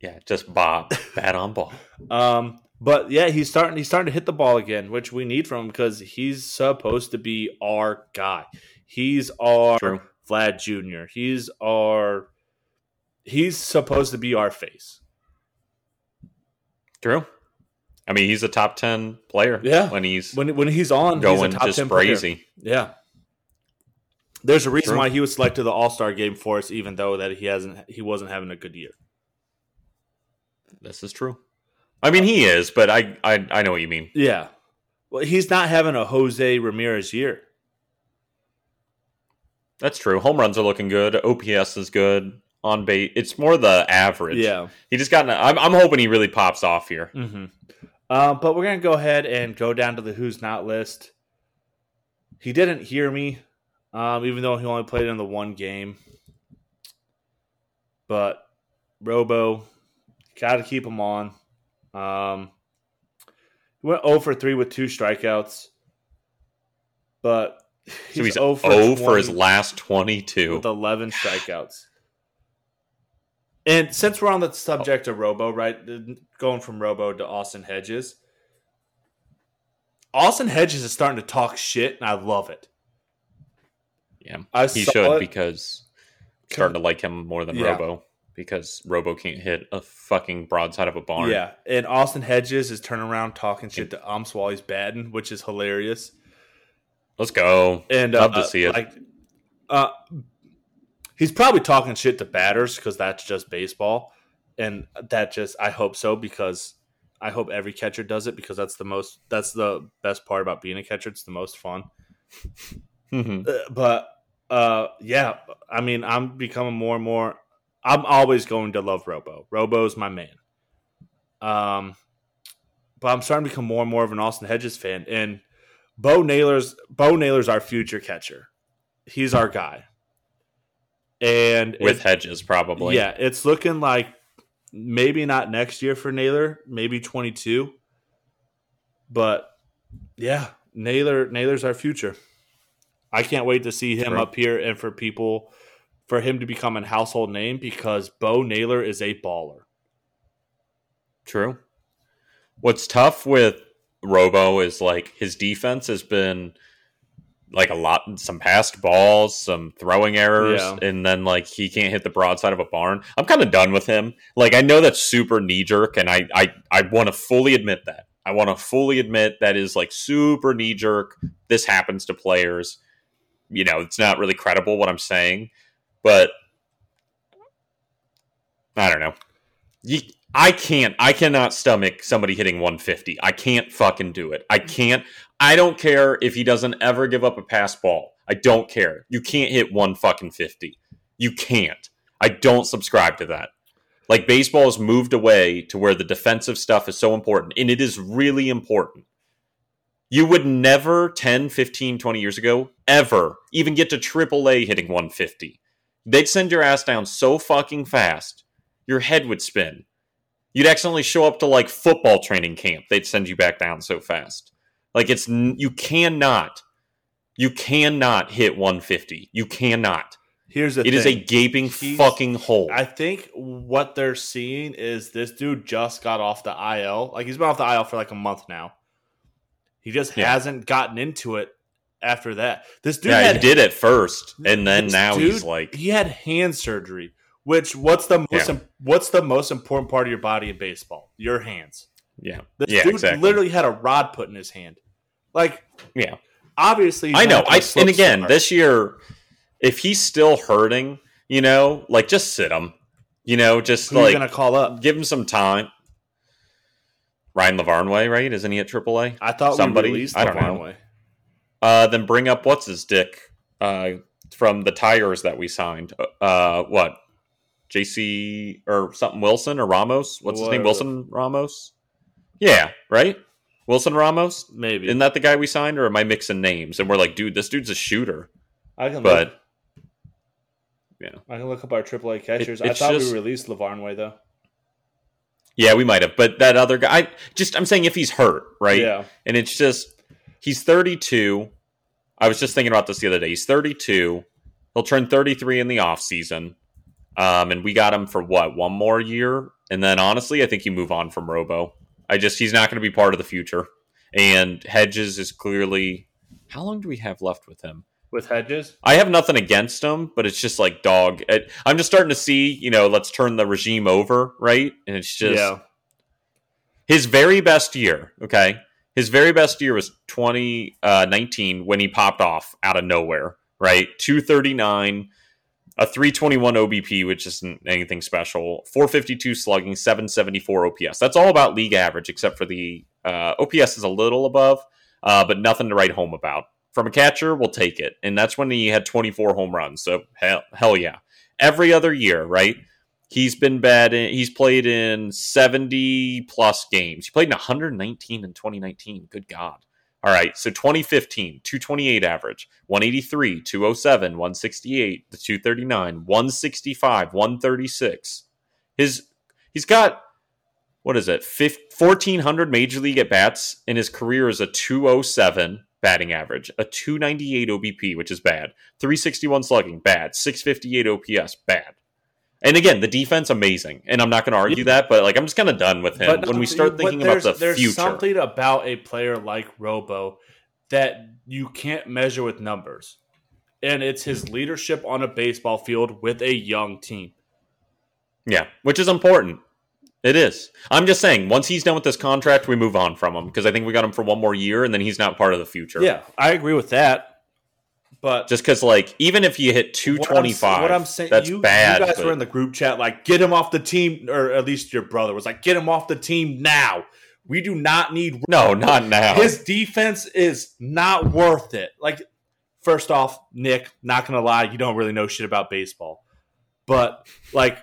yeah, just Bob, bat on ball. Um, but yeah, he's starting. He's starting to hit the ball again, which we need from him because he's supposed to be our guy. He's our True. Vlad Jr. He's our. He's supposed to be our face. True. I mean, he's a top ten player. Yeah. when he's When when he's on, going he's a top just 10 player. crazy. Yeah. There's a reason True. why he was selected to the All Star game for us, even though that he hasn't he wasn't having a good year. This is true. I mean, he is, but I I, I know what you mean. Yeah. Well, he's not having a Jose Ramirez year. That's true. Home runs are looking good. OPS is good. On base, it's more the average. Yeah. he just got. I'm, I'm hoping he really pops off here. Mm-hmm. Uh, but we're gonna go ahead and go down to the who's not list. He didn't hear me, um, even though he only played in the one game. But Robo, got to keep him on. Um, he went 0 for 3 with two strikeouts, but he's, so he's 0 0 for, for, his last 22. with 11 strikeouts. And since we're on the subject of Robo, right, going from Robo to Austin Hedges, Austin Hedges is starting to talk shit, and I love it. yeah, I he should it. because I'm starting to like him more than Yeah. Robo because Robo can't hit a fucking broadside of a barn. Yeah, and Austin Hedges is turning around talking shit to umps while he's batting, which is hilarious. let's go. And Love uh, to see it. Like, uh, he's probably talking shit to batters because that's just baseball, and that just I hope so because I hope every catcher does it because that's the most that's the best part about being a catcher. It's the most fun. Mhm. Uh, but uh, yeah, I mean, I'm becoming more and more. I'm always going to love Robo. Robo's my man. Um, but I'm starting to become more and more of an Austin Hedges fan, and Bo Naylor's Bo Naylor's our future catcher. He's our guy, and With it- Hedges, probably. yeah, it's looking like maybe not next year for Naylor, maybe 22. But yeah, Naylor Naylor's our future. I can't wait to see him up here and for people for him to become a household name because Bo Naylor is a baller. True. What's tough with Robo is like his defense has been like a lot some passed balls, some throwing errors, Yeah. and then like he can't hit the broadside of a barn. I'm kind of done with him. Like I know that's super knee jerk, and I I I want to fully admit that. I want to fully admit that is like super knee jerk. This happens to players. You know, it's not really credible what I'm saying, but I don't know. You, I can't. I cannot stomach somebody hitting 150. I can't fucking do it. I can't. I don't care if he doesn't ever give up a pass ball. I don't care. You can't hit one fucking 50. You can't. I don't subscribe to that. Like baseball has moved away to where the defensive stuff is so important, and it is really important. You would never 10, 15, 20 years ago ever even get to AAA hitting 150. They'd send your ass down so fucking fast, your head would spin. You'd accidentally show up to like football training camp. They'd send you back down so fast. Like it's you cannot, you cannot hit 150. You cannot. Here's the It is a gaping He's- fucking hole. I think what they're seeing is this dude just got off the IL. Like he's been off the IL for like a month now. He just Yeah. hasn't gotten into it after that. This dude yeah, had he did it first, and then now dude, he's like, he had hand surgery. Which what's the most Yeah. what's the most important part of your body in baseball? Your hands. yeah, This yeah, dude exactly. literally had a rod put in his hand. Like yeah. obviously, I know. I and again, this year, if he's still hurting, you know, like just sit him. You know, just who like gonna call up? give him some time. Ryan Lavarnway, right? Isn't he at AAA? I thought somebody- I don't know. Uh, then bring up what's his dick, uh, from the tires that we signed. Uh, what? JC or something Wilson or Ramos? What's his name? Wilson Ramos? Yeah, right? Wilson Ramos? Maybe. Isn't that the guy we signed, or am I mixing names? And we're like, dude, this dude's a shooter. I can look, But Yeah. I can look up our AAA catchers. I thought just- we released Lavarnway though. yeah, we might have. But that other guy, I just I'm saying if he's hurt, right? Yeah. And it's just he's 32. I was just thinking about this the other day. He's 32. He'll turn 33 in the off season. Um, and we got him for what one more year, and then honestly, I think you move on from Robo. I just he's not going to be part of the future. And Hedges is clearly how long do we have left with him? With Hedges. I have nothing against him, but it's just like dog. It, I'm just starting to see, you know, let's turn the regime over, right? And it's just yeah. his very best year. Okay, his very best year was 2019 when he popped off out of nowhere. Right, 239, a 321 OBP, which isn't anything special. 452 slugging, 774 OPS. That's all about league average, except for the uh, OPS is a little above, uh, but nothing to write home about. From a catcher, we'll take it, and that's when he had 24 home runs. So hell, hell yeah. Every other year, right? He's been bad. In, he's played in 70 plus games. He played in 119 in 2019. Good God. All right. So 2015, 228 average, 183, 207, 168, the 239, 165, 136. His he's got what is it? 15, 1400 major league at bats in his career is a 207 batting average, a 298 OBP, which is bad. 361 slugging, bad. 658 OPS, bad. And again, the defense amazing, and I'm not going to argue that, but like I'm just kind of done with him but, when we start thinking about the there's future. There's something about a player like Robo that you can't measure with numbers, and it's his leadership on a baseball field with a young team. Yeah, which is important. It is. I'm just saying, once he's done with this contract, we move on from him because I think we got him for one more year, and then he's not part of the future. Yeah, I agree with that. But Just because, like, even if you hit what I'm- 225, what I'm saying, that's you, bad. You guys but- were in the group chat, like, get him off the team, or at least your brother was like, get him off the team now. We do not need no, not now. His defense is not worth it. Like, first off, Nick, not gonna lie, you don't really know shit about baseball. But like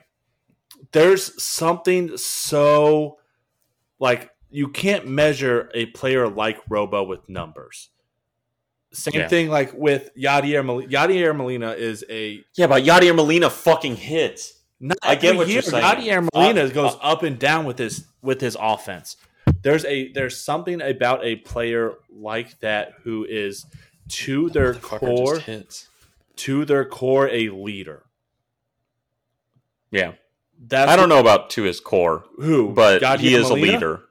there's something so like you can't measure a player like Robo with numbers. Same Yeah. thing like with Yadier Molina. Yadier Molina is a yeah, but Yadier Molina fucking hits. not I get what you're saying. Yadier Molina Uh, goes uh, up and down with his with his offense. There's a there's something about a player like that who is to their core hits. to their core a leader. Yeah, That's I don't know about to his core, who, but Yadier he is Molina? a leader.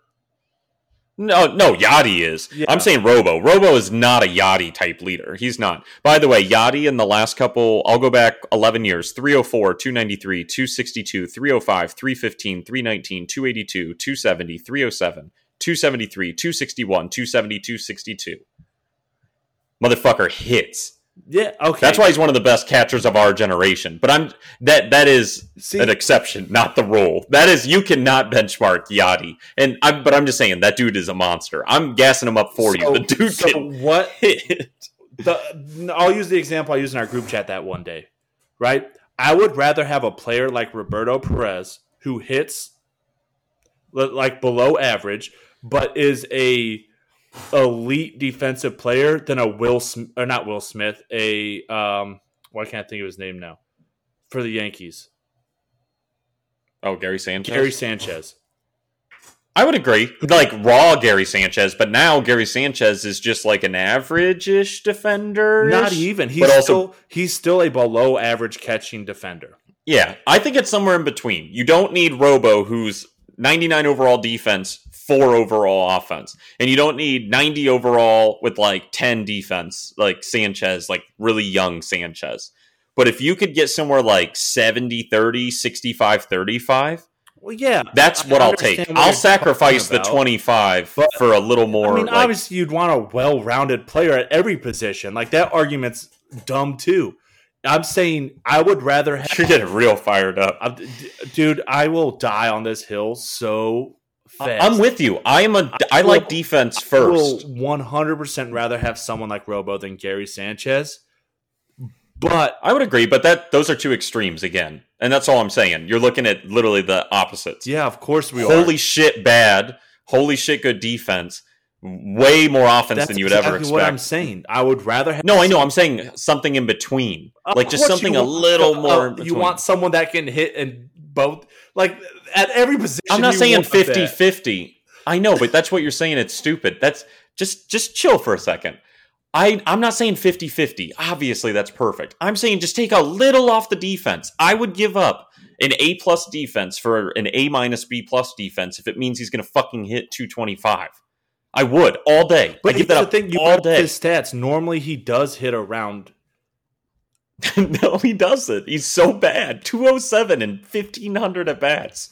No, no, Yadi is. Yeah. I'm saying Robo. Robo is not a Yadi type leader. He's not. By the way, Yadi in the last couple, I'll go back 11 years 304, 293, 262, 305, 315, 319, 282, 270, 307, 273, 261, 270, 262. Motherfucker hits. Yeah, okay. That's why he's one of the best catchers of our generation. But I'm that that is See, an exception, not the rule. That is you cannot benchmark Yadi. And I'm but I'm just saying that dude is a monster. I'm gassing him up for you. The dude so can what hit. the, I'll use the example I used in our group chat that one day, right? I would rather have a player like Roberto Perez who hits like below average, but is a elite defensive player than a Will Sm- or not Will Smith, a um, why can't I think of his name now for the Yankees, Oh, Gary Sanchez. Gary Sanchez. I would agree. Like raw Gary Sanchez, but now Gary Sanchez is just like an average-ish defender. Not even. He's also still he's still a below average catching defender. Yeah, I think it's somewhere in between. You don't need Robo, who's 99 overall defense, 4 overall offense. And you don't need 90 overall with like 10 defense, like Sanchez, like really young Sanchez. But if you could get somewhere like 70 30, 65 35, Well, yeah, that's I what I'll take. what I'll sacrifice the 25 But- for a little more. I mean, like, obviously, you'd want a well-rounded player at every position. Like that argument's dumb too. I'm saying I would rather have, you're getting real fired up. I'm- dude. I will die on this hill so fast. I'm with you. I am a. I will- like defense I first. will 100 percent rather have someone like Robo than Gary Sanchez. But I would agree, but that those are two extremes again, and that's all I'm saying. You're looking at literally the opposites. yeah, of course we holy are. shit, bad. Holy shit, good defense. Way more offense That's than you would exactly ever expect. what I'm saying. I would rather have no, I know. I'm saying something in between, Of like just something a little uh, more. in you want someone that can hit and both like at every position. I'm not you saying want 50 that. 50. I know, but that's what you're saying. It's stupid. That's just just chill for a second. I, I'm not saying 50 50. Obviously, that's perfect. I'm saying just take a little off the defense. I would give up an A plus defense for an A minus B plus defense if it means he's going to fucking hit 225. I would all day. But I give that here's up the thing: you all day. his stats. Normally, he does hit around. no, he doesn't. He's so bad. 207 and 1500 at bats.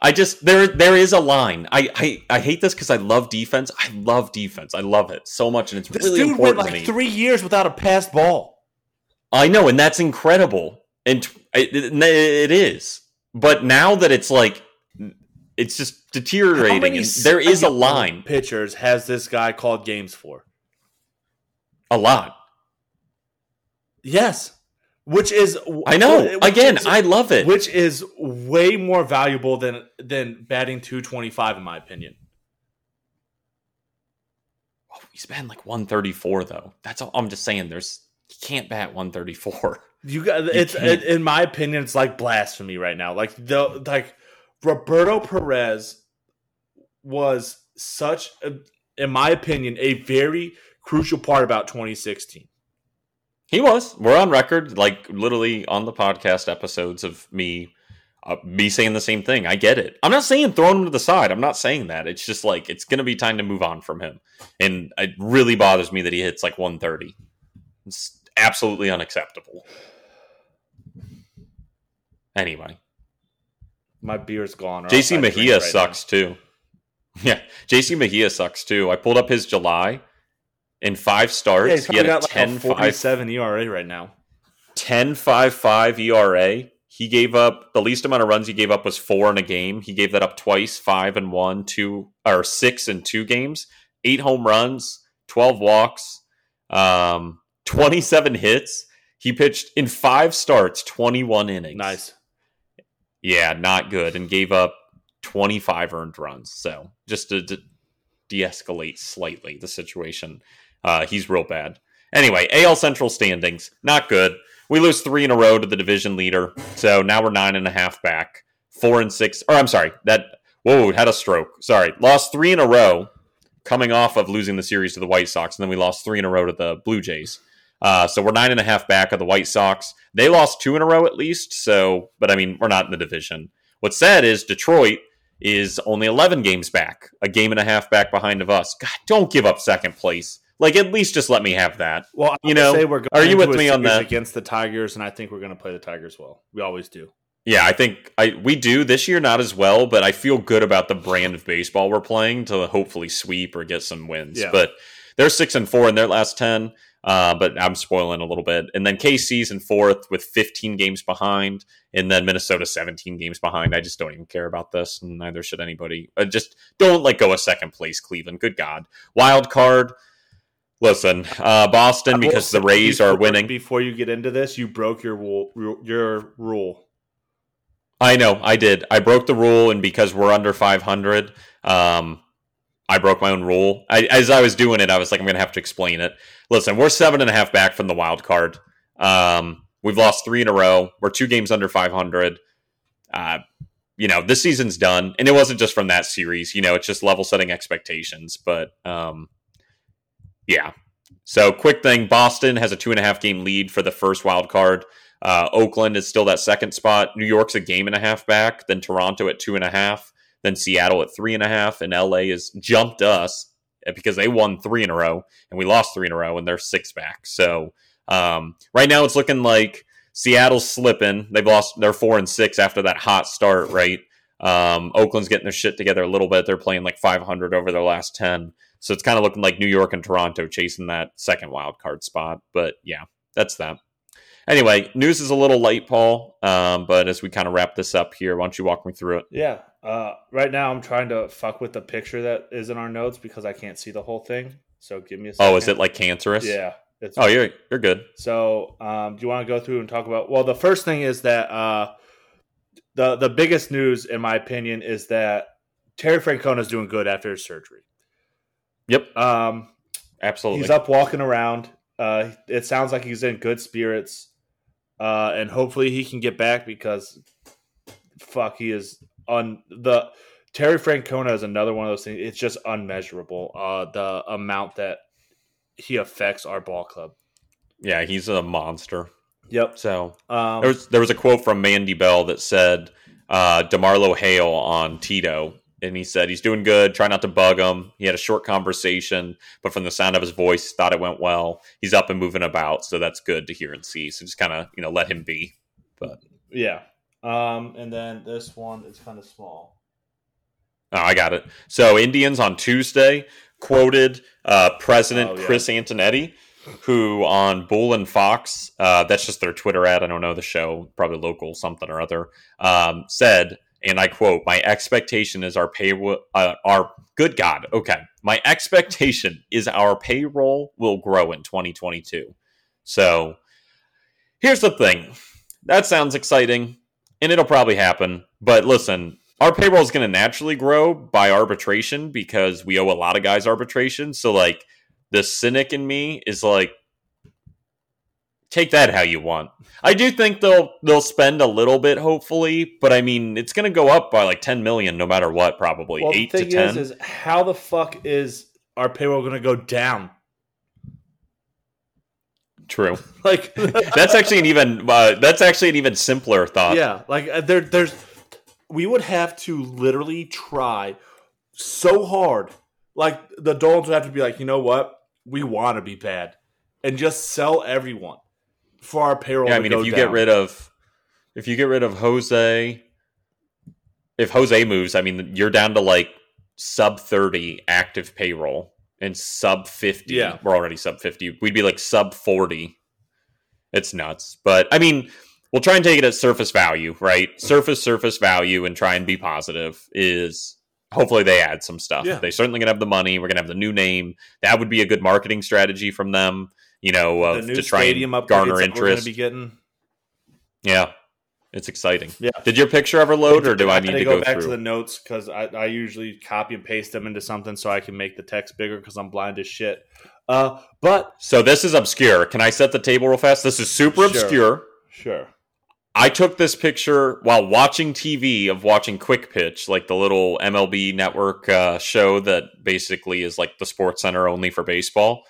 I just there there is a line. I I, I hate this because I love defense. I love defense. I love it so much, and it's This really dude went important like to me. three years without a passed ball. I know, and that's incredible, and it, it- it is. But now that it's like it's just deteriorating, many there is a line, Pitchers has this guy called games for? a lot. Yes, which is I know. Again, is- I love it. which is way more valuable than than batting two twenty five, in my opinion. Oh, he's batting like 134 though. That's all. I'm just saying. There's he can't bat 134. You got it's can't. in my opinion, it's like blasphemy right now. Like the like Roberto Perez was such, a, in my opinion, a very crucial part about 2016. He was. We're on record, like literally on the podcast episodes of me, uh, me saying the same thing. I get it. I'm not saying throwing him to the side. I'm not saying that. It's just like it's going to be time to move on from him, and it really bothers me that he hits like 130. It's absolutely unacceptable. Anyway, My beer's gone. JC Mejia right sucks too. Yeah, JC Mejia sucks too. I pulled up his July. In five starts, Yeah, he's he had a got like 10 a 5 47 ERA right now. 10 5 5 ERA. He gave up the least amount of runs he gave up was four in a game. He gave that up twice, five and one, two or six in two games, eight home runs, 12 walks, um, 27 hits. He pitched in five starts, 21 innings. Nice. Yeah, not good. And gave up 25 earned runs. So just to, to de escalate slightly the situation, uh, he's real bad. Anyway, AL Central standings, not good. We lose three in a row to the division leader. So now we're nine and a half back. Four and six. Or I'm sorry, that, whoa, had a stroke. Sorry. Lost three in a row coming off of losing the series to the White Sox. And then we lost three in a row to the Blue Jays. Uh, so we're nine and a half back of the White Sox. They lost two in a row at least. So, but I mean, we're not in the division. What's sad is Detroit is only 11 games back, a game and a half back behind of us. God, don't give up second place. Like, at least just let me have that. Well, I You know, say we're going are you with me on that? against the Tigers, and I think we're going to play the Tigers well. We always do. Yeah, I think I we do this year not as well, but I feel good about the brand of baseball we're playing to hopefully sweep or get some wins. Yeah. But they're six and four in their last ten. Uh, but I'm spoiling a little bit. And then KC's in fourth with 15 games behind, and then Minnesota 17 games behind. I just don't even care about this, and neither should anybody. Uh, just don't let go of second place, Cleveland. Good God, wild card. Listen, uh, Boston because the Rays are winning. Before you get into this, you broke your rule. Your rule. I know, I did. I broke the rule, and because we're under 500, um, I broke my own rule. I, as I was doing it, I was like, I'm going to have to explain it. Listen, we're seven and a half back from the wild card. Um, we've lost three in a row. We're two games under 500. Uh, you know, this season's done, and it wasn't just from that series. You know, it's just level setting expectations. But um, yeah. So, quick thing: Boston has a two and a half game lead for the first wild card. Uh, Oakland is still that second spot. New York's a game and a half back. Then Toronto at two and a half. Then Seattle at three and a half. And LA has jumped us because they won three in a row and we lost three in a row and they're six back. So um, right now it's looking like Seattle's slipping. They've lost. They're four and six after that hot start. Right. Um, Oakland's getting their shit together a little bit. They're playing like 500 over their last 10. So it's kind of looking like New York and Toronto chasing that second wild card spot. But yeah, that's that. Anyway, news is a little late, Paul. Um, but as we kind of wrap this up here, why don't you walk me through it? Yeah. Uh, right now, I'm trying to fuck with the picture that is in our notes because I can't see the whole thing. So give me a second. Oh, is it like cancerous? Yeah. It's Oh, you're you're good. So, um, do you want to go through and talk about? Well, the first thing is that uh, the the biggest news, in my opinion, is that Terry Francona is doing good after his surgery. Yep, Um, absolutely. he's up walking around. Uh, it sounds like he's in good spirits, uh, and hopefully he can get back because fuck, he is on the Terry Francona is another one of those things. It's just unmeasurable. Uh, the amount that he affects our ball club. yeah, he's a monster. Yep. So Um, there was there was a quote from Mandy Bell that said uh, Demarlo Hale on Tito, and he said he's doing good. Try not to bug him. He had a short conversation, but from the sound of his voice, thought it went well. He's up and moving about, so that's good to hear and see. So just kind of you know let him be. But Yeah. Um, and then this one is kind of small. oh, I got it. So Indians on Tuesday quoted uh, President Oh, yeah. Chris Antonetti, who on Bull and Fox, uh, that's just their Twitter ad. I don't know the show, probably local something or other. Um, said, and I quote: "My expectation is our pay, uh, our good God, okay. My expectation is our payroll will grow in 2022. So here's the thing: that sounds exciting, and it'll probably happen. But listen, our payroll is going to naturally grow by arbitration because we owe a lot of guys arbitration. So like the cynic in me is like take that how you want. I do think they'll they'll spend a little bit hopefully, but I mean it's going to go up by like 10 million no matter what probably. Well, 8 the to 10. is, is how the fuck is our payroll going to go down? True. Like That's actually an even uh, that's actually an even simpler thought. yeah, like uh, there, there's we would have to literally try so hard. Like the Dolans would have to be like, you know what, we want to be bad, and just sell everyone for our payroll. Yeah, I mean, if you down. get rid of, if you get rid of Jose, if Jose moves, I mean, you're down to like sub thirty active payroll and sub fifty. Yeah. we're already sub fifty. We'd be like sub forty. It's nuts, but I mean, we'll try and take it at surface value, right? Surface surface value, and try and be positive. Is hopefully they add some stuff. Yeah. They certainly gonna have the money. We're gonna have the new name. That would be a good marketing strategy from them. You know, to try and garner that we're gonna interest. be getting. Yeah, it's exciting. Yeah. Did your picture ever load, or do I had need to to go, go, back through? to the notes because I, I usually copy and paste them into something so I can make the text bigger because I'm blind as shit. Uh, but so this is obscure. Can I set the table real fast? This is super Sure. obscure. sure, I took this picture while watching TV of watching Quick Pitch, like the little MLB network uh, show that basically is like the Sports Center only for baseball.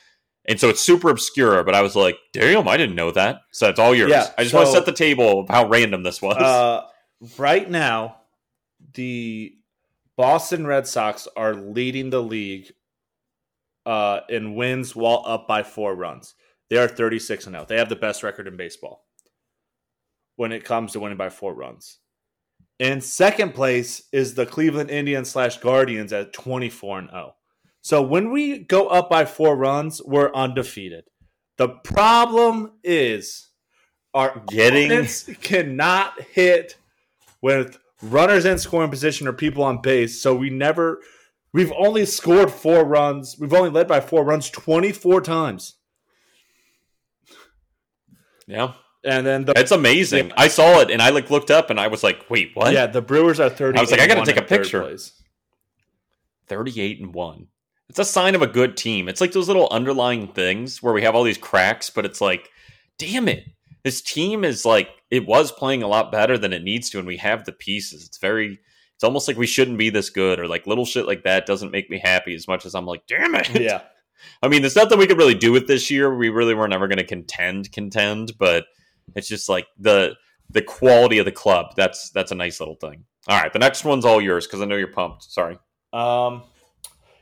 And so it's super obscure, but I was like, damn, I didn't know that. So it's all yours. Yeah, I just want to set the table of how random this was. uh, right now the Boston Red Sox are leading the league uh, in wins while up by four runs. They are 36 and 0. They have the best record in baseball when it comes to winning by four runs. In second place is the Cleveland Indians slash Guardians at 24 and 0. So when we go up by four runs, we're undefeated. The problem is our Getting- opponents cannot hit with runners in scoring position or people on base. So we never we've only scored four runs. We've only led by four runs 24 times. yeah, And then the it's amazing. Yeah. I saw it and I like looked up and I was like, wait, what? Yeah, the Brewers are 30. I was like, I gotta take a picture. 38 and 1. It's a sign of a good team. It's like those little underlying things where we have all these cracks, but it's like, damn it. This team is like, it was playing a lot better than it needs to, and we have the pieces. It's very, it's almost like we shouldn't be this good, or like little shit like that doesn't make me happy as much as I'm like, damn it. Yeah. I mean, there's nothing we could really do with this year. We really were never going to contend, contend, but it's just like the the quality of the club. That's that's a nice little thing. All right, the next one's all yours because I know you're pumped. Sorry. Um,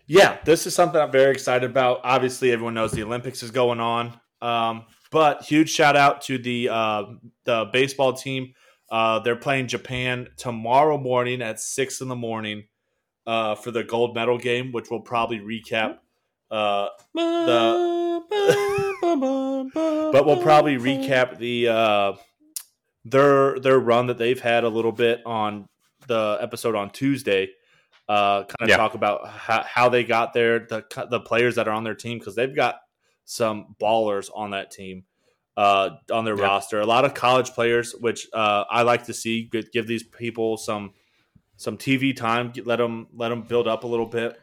yeah, this is something I'm very excited about. Obviously, everyone knows the Olympics is going on. Um, but huge shout out to the uh, the baseball team. Uh, they're playing Japan tomorrow morning at six in the morning uh, for the gold medal game, which we'll probably recap. Uh, but we'll probably recap the uh, their their run that they've had a little bit on the episode on Tuesday. Uh, kind of Yeah. talk about how, how they got there, the the players that are on their team because they've got some ballers on that team, uh, on their Yeah. roster. A lot of college players, which uh, I like to see. Give, give these people some some TV time. Let them let them build up a little bit.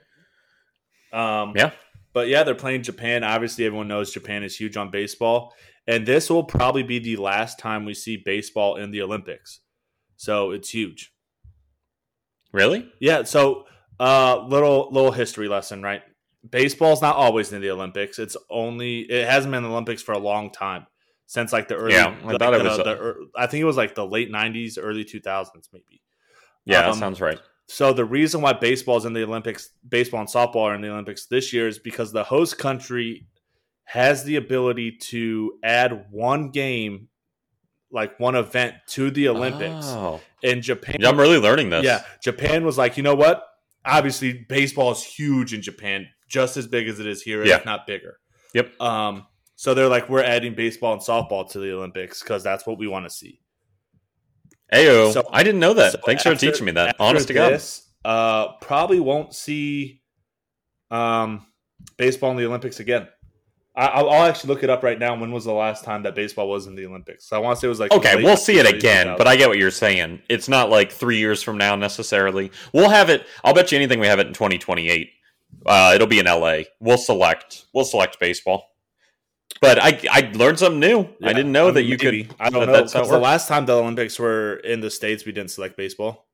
Um, Yeah. but yeah, they're playing Japan. Obviously, everyone knows Japan is huge on baseball, and this will probably be the last time we see baseball in the Olympics. So it's huge. Really? Yeah. So, uh, little little history lesson, right? Baseball's not always in the Olympics. It's only it hasn't been in the Olympics for a long time since like the early. Yeah, I like, thought it the- was, uh, the I think it was like the late '90s, early 2000s, maybe. Yeah, that Um, sounds right. So the reason why baseball is in the Olympics, baseball and softball are in the Olympics this year is because the host country has the ability to add one game, like one event, to the Olympics. Oh. In Japan, Yeah, I'm really learning this. yeah, Japan was like, you know what? Obviously, baseball is huge in Japan, just as big as it is here, Yeah. if not bigger. Yep. Um, so they're like, we're adding baseball and softball to the Olympics because that's what we want to see. Ayo, So- I didn't know that. So Thanks for teaching me that. after Honest to God. this, uh, probably won't see um, baseball in the Olympics again. I, I'll, I'll actually look it up right now. When was the last time that baseball was in the Olympics? So I want to say it was like Okay, we'll see it again, but I get what you're saying. It's not like three years from now necessarily. We'll have it. I'll bet you anything we have it in 2028. Uh, it'll be in LA. We'll select. We'll select baseball. But I I learned something new. I didn't know I that you maybe. could. I don't that know. That's how it Because the last time the Olympics were in the states, we didn't select baseball.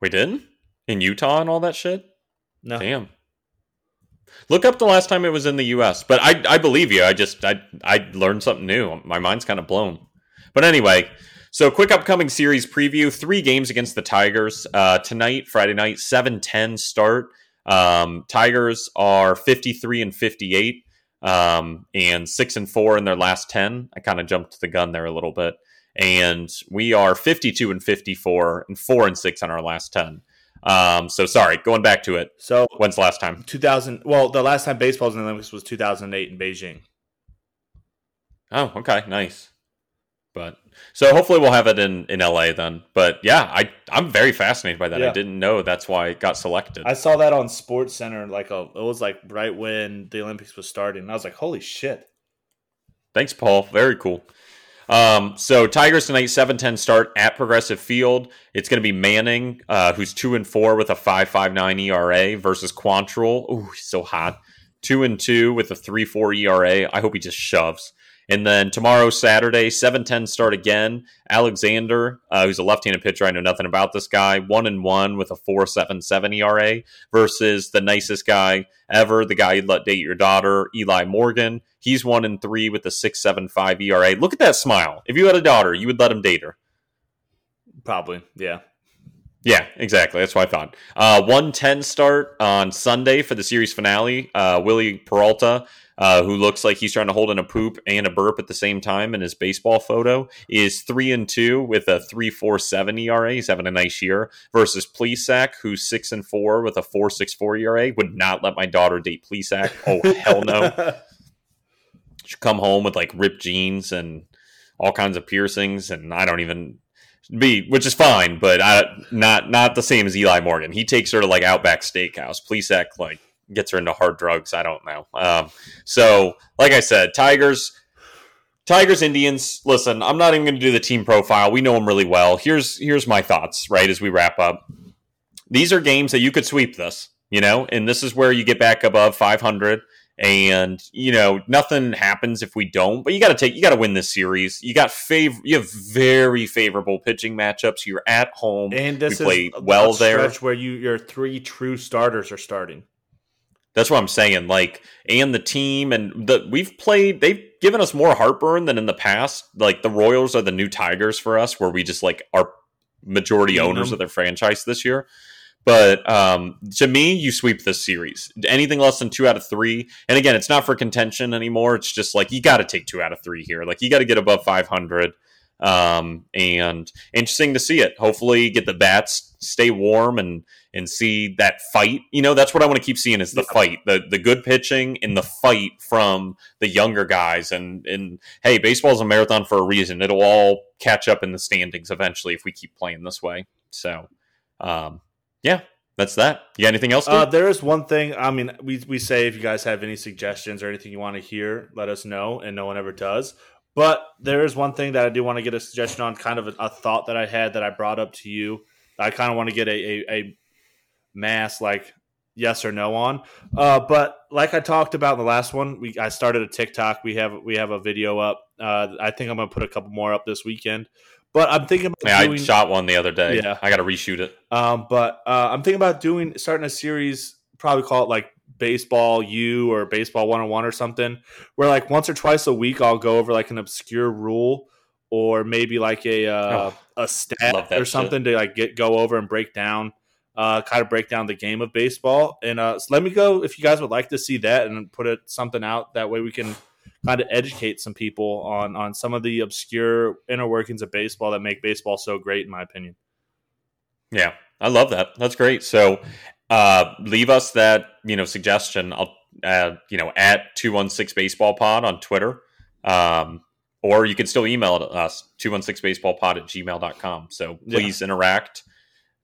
we didn't in Utah and all that shit. No, Damn. Look up the last time it was in the U.S. But I, I believe you. I just I I learned something new. My mind's kind of blown. But anyway, so quick upcoming series preview: three games against the Tigers uh, tonight, Friday night, seven ten start. Um, Tigers are fifty three and fifty eight, um, and six and four in their last ten. I kind of jumped the gun there a little bit, and we are fifty two and fifty four and four and six on our last ten. Um, so sorry, going back to it. So When's the last time? 2000. Well, the last time baseball was in the Olympics was 2008 in Beijing. Oh, okay, nice. But so hopefully we'll have it in in LA then. But yeah, I I'm very fascinated by that. Yeah. I didn't know that's why it got selected. I saw that on SportsCenter. Like a, it was like right when the Olympics was starting. And I was like, holy shit. Thanks, Paul. Very cool. Um, so Tigers tonight, 7-10 start at Progressive Field. It's going to be Manning, uh, who's two and four with a five five nine ERA, versus Quantrill. Ooh, he's so hot. Two and two with a three four ERA. I hope he just shoves. And then tomorrow, Saturday, 7-10 start again. Alexander, uh, who's a left-handed pitcher. I know nothing about this guy. One and one with a four seven seven ERA versus the nicest guy ever, the guy you'd let date your daughter, Eli Morgan. He's one and three with a six seven five ERA. Look at that smile. If you had a daughter, you would let him date her. Probably. Yeah. Yeah, exactly. That's what I thought. Uh, 110 start on Sunday for the series finale. Uh, Wily Peralta, uh, who looks like he's trying to hold in a poop and a burp at the same time in his baseball photo, is 3 and 2 with a 3.47 ERA. He's having a nice year. Versus Plesac, who's 6 and 4 with a 4.64 ERA. Would not let my daughter date Plesac. Oh, hell no. She'd come home with like ripped jeans and all kinds of piercings, and I don't even be, which is fine, but I, not not the same as Eli Morgan. He takes her to like Outback Steakhouse. Plesac like gets her into hard drugs. I don't know. Um, so, like I said, Tigers. Tigers Indians. Listen, I'm not even going to do the team profile. We know them really well. Here's here's my thoughts. Right as we wrap up, these are games that you could sweep this. You know, and this is where you get back above 500 and you know nothing happens if we don't but you got to take you got to win this series you got favor you have very favorable pitching matchups you're at home And this We play is well there. stretch where you your three true starters are starting. That's what i'm saying like and the team and the we've played they've given us more heartburn than in the past like the royals are the new tigers for us where we just like are majority Mhm. owners of their franchise this year but um, to me, you sweep this series. Anything less than two out of three, and again, it's not for contention anymore. It's just like you got to take two out of three here. Like you got to get above five hundred. Um, and interesting to see it. Hopefully, get the bats, stay warm, and and see that fight. You know, that's what I want to keep seeing is the Yeah. fight, the the good pitching and the fight from the younger guys. And and hey, baseball's a marathon for a reason. It'll all catch up in the standings eventually if we keep playing this way. So, um, yeah, that's that. You got anything else? Uh, there is one thing. I mean, we we say if you guys have any suggestions or anything you want to hear, let us know, and no one ever does. But there is one thing that I do want to get a suggestion on, kind of a, a thought that I had that I brought up to you. I kind of want to get a, a, a mass like yes or no on. Uh, but like I talked about in the last one, we I started a TikTok. We have we have a video up. Uh, I think I'm gonna put a couple more up this weekend. But I'm thinking about yeah, doing, I shot one the other day. Yeah. I got to reshoot it. um, but uh, I'm thinking about doing starting a series. Probably call it like baseball U or baseball one on one or something. Where like once or twice a week I'll go over like an obscure rule or maybe like a uh, a stat or something to like get go over and break down. Uh, kind of break down the game of baseball, and uh, so let me go if you guys would like to see that and put it something out. That way we can kind of educate some people on on some of the obscure inner workings of baseball that make baseball so great, in my opinion. Yeah, I love that. That's great. So, uh, leave us that you know suggestion. I'll uh, you know at two one six baseball pod on Twitter, um, or you can still email us two one six baseball pod at gmail.com. So Yeah. please interact.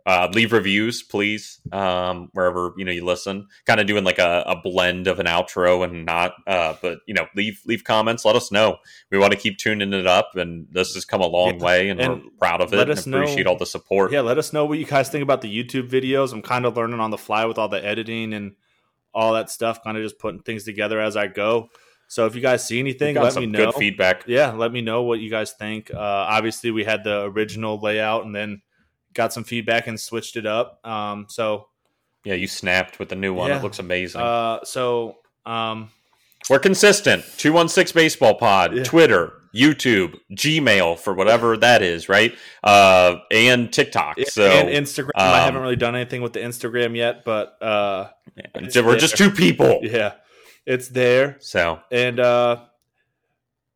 Uh, leave reviews, please, um, wherever you know you listen. Kind of doing like a, a blend of an outro and not, uh, but you know, leave leave comments. Let us know. We want to keep tuning it up, and this has come a long Yeah. way, and, And we're proud of it. let And us know- appreciate all the support. Yeah, let us know what you guys think about the YouTube videos. I'm kind of learning on the fly with all the editing and all that stuff, kind of just putting things together as I go. So if you guys see anything, let me know. good feedback. Yeah, let me know what you guys think. Uh, obviously, we had the original layout and then got some feedback and switched it up. Um, so, Yeah, you snapped with the new one. Yeah. It looks amazing. uh, so um, We're consistent. 216 Baseball Pod, Yeah. Twitter, YouTube, Gmail for whatever that is, right? Uh, and TikTok. So and Instagram. I um, haven't really done anything with the Instagram yet, but uh, we're just two people. yeah, it's there. So And uh,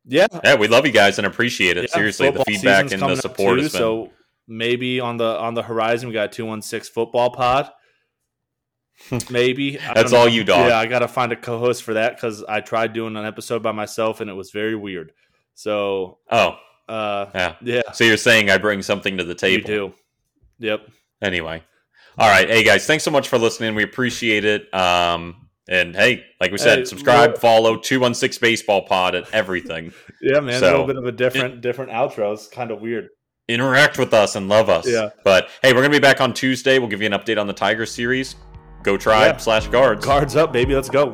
yeah, yeah, we love you guys and appreciate it. Yeah, Seriously, the feedback and the support too, has been. So maybe on the on the horizon we got two one six football pod. Maybe That's all you, dog. Yeah, I got to find a co-host for that because I tried doing an episode by myself and it was very weird. So oh, uh, yeah. yeah, So you're saying I bring something to the table? you do. Yep. Anyway. All right. Hey, guys, thanks so much for listening. We appreciate it. Um, and hey, like we said, Hey, subscribe, follow 216 Baseball Pod and everything. Yeah, man. So- a little bit of a different different outro. It's kind of weird. Interact with us and love us. Yeah. But hey, we're gonna be back on Tuesday. We'll give you an update on the Tiger series. Go tribe Yeah. slash guards. Guards up, baby. Let's go.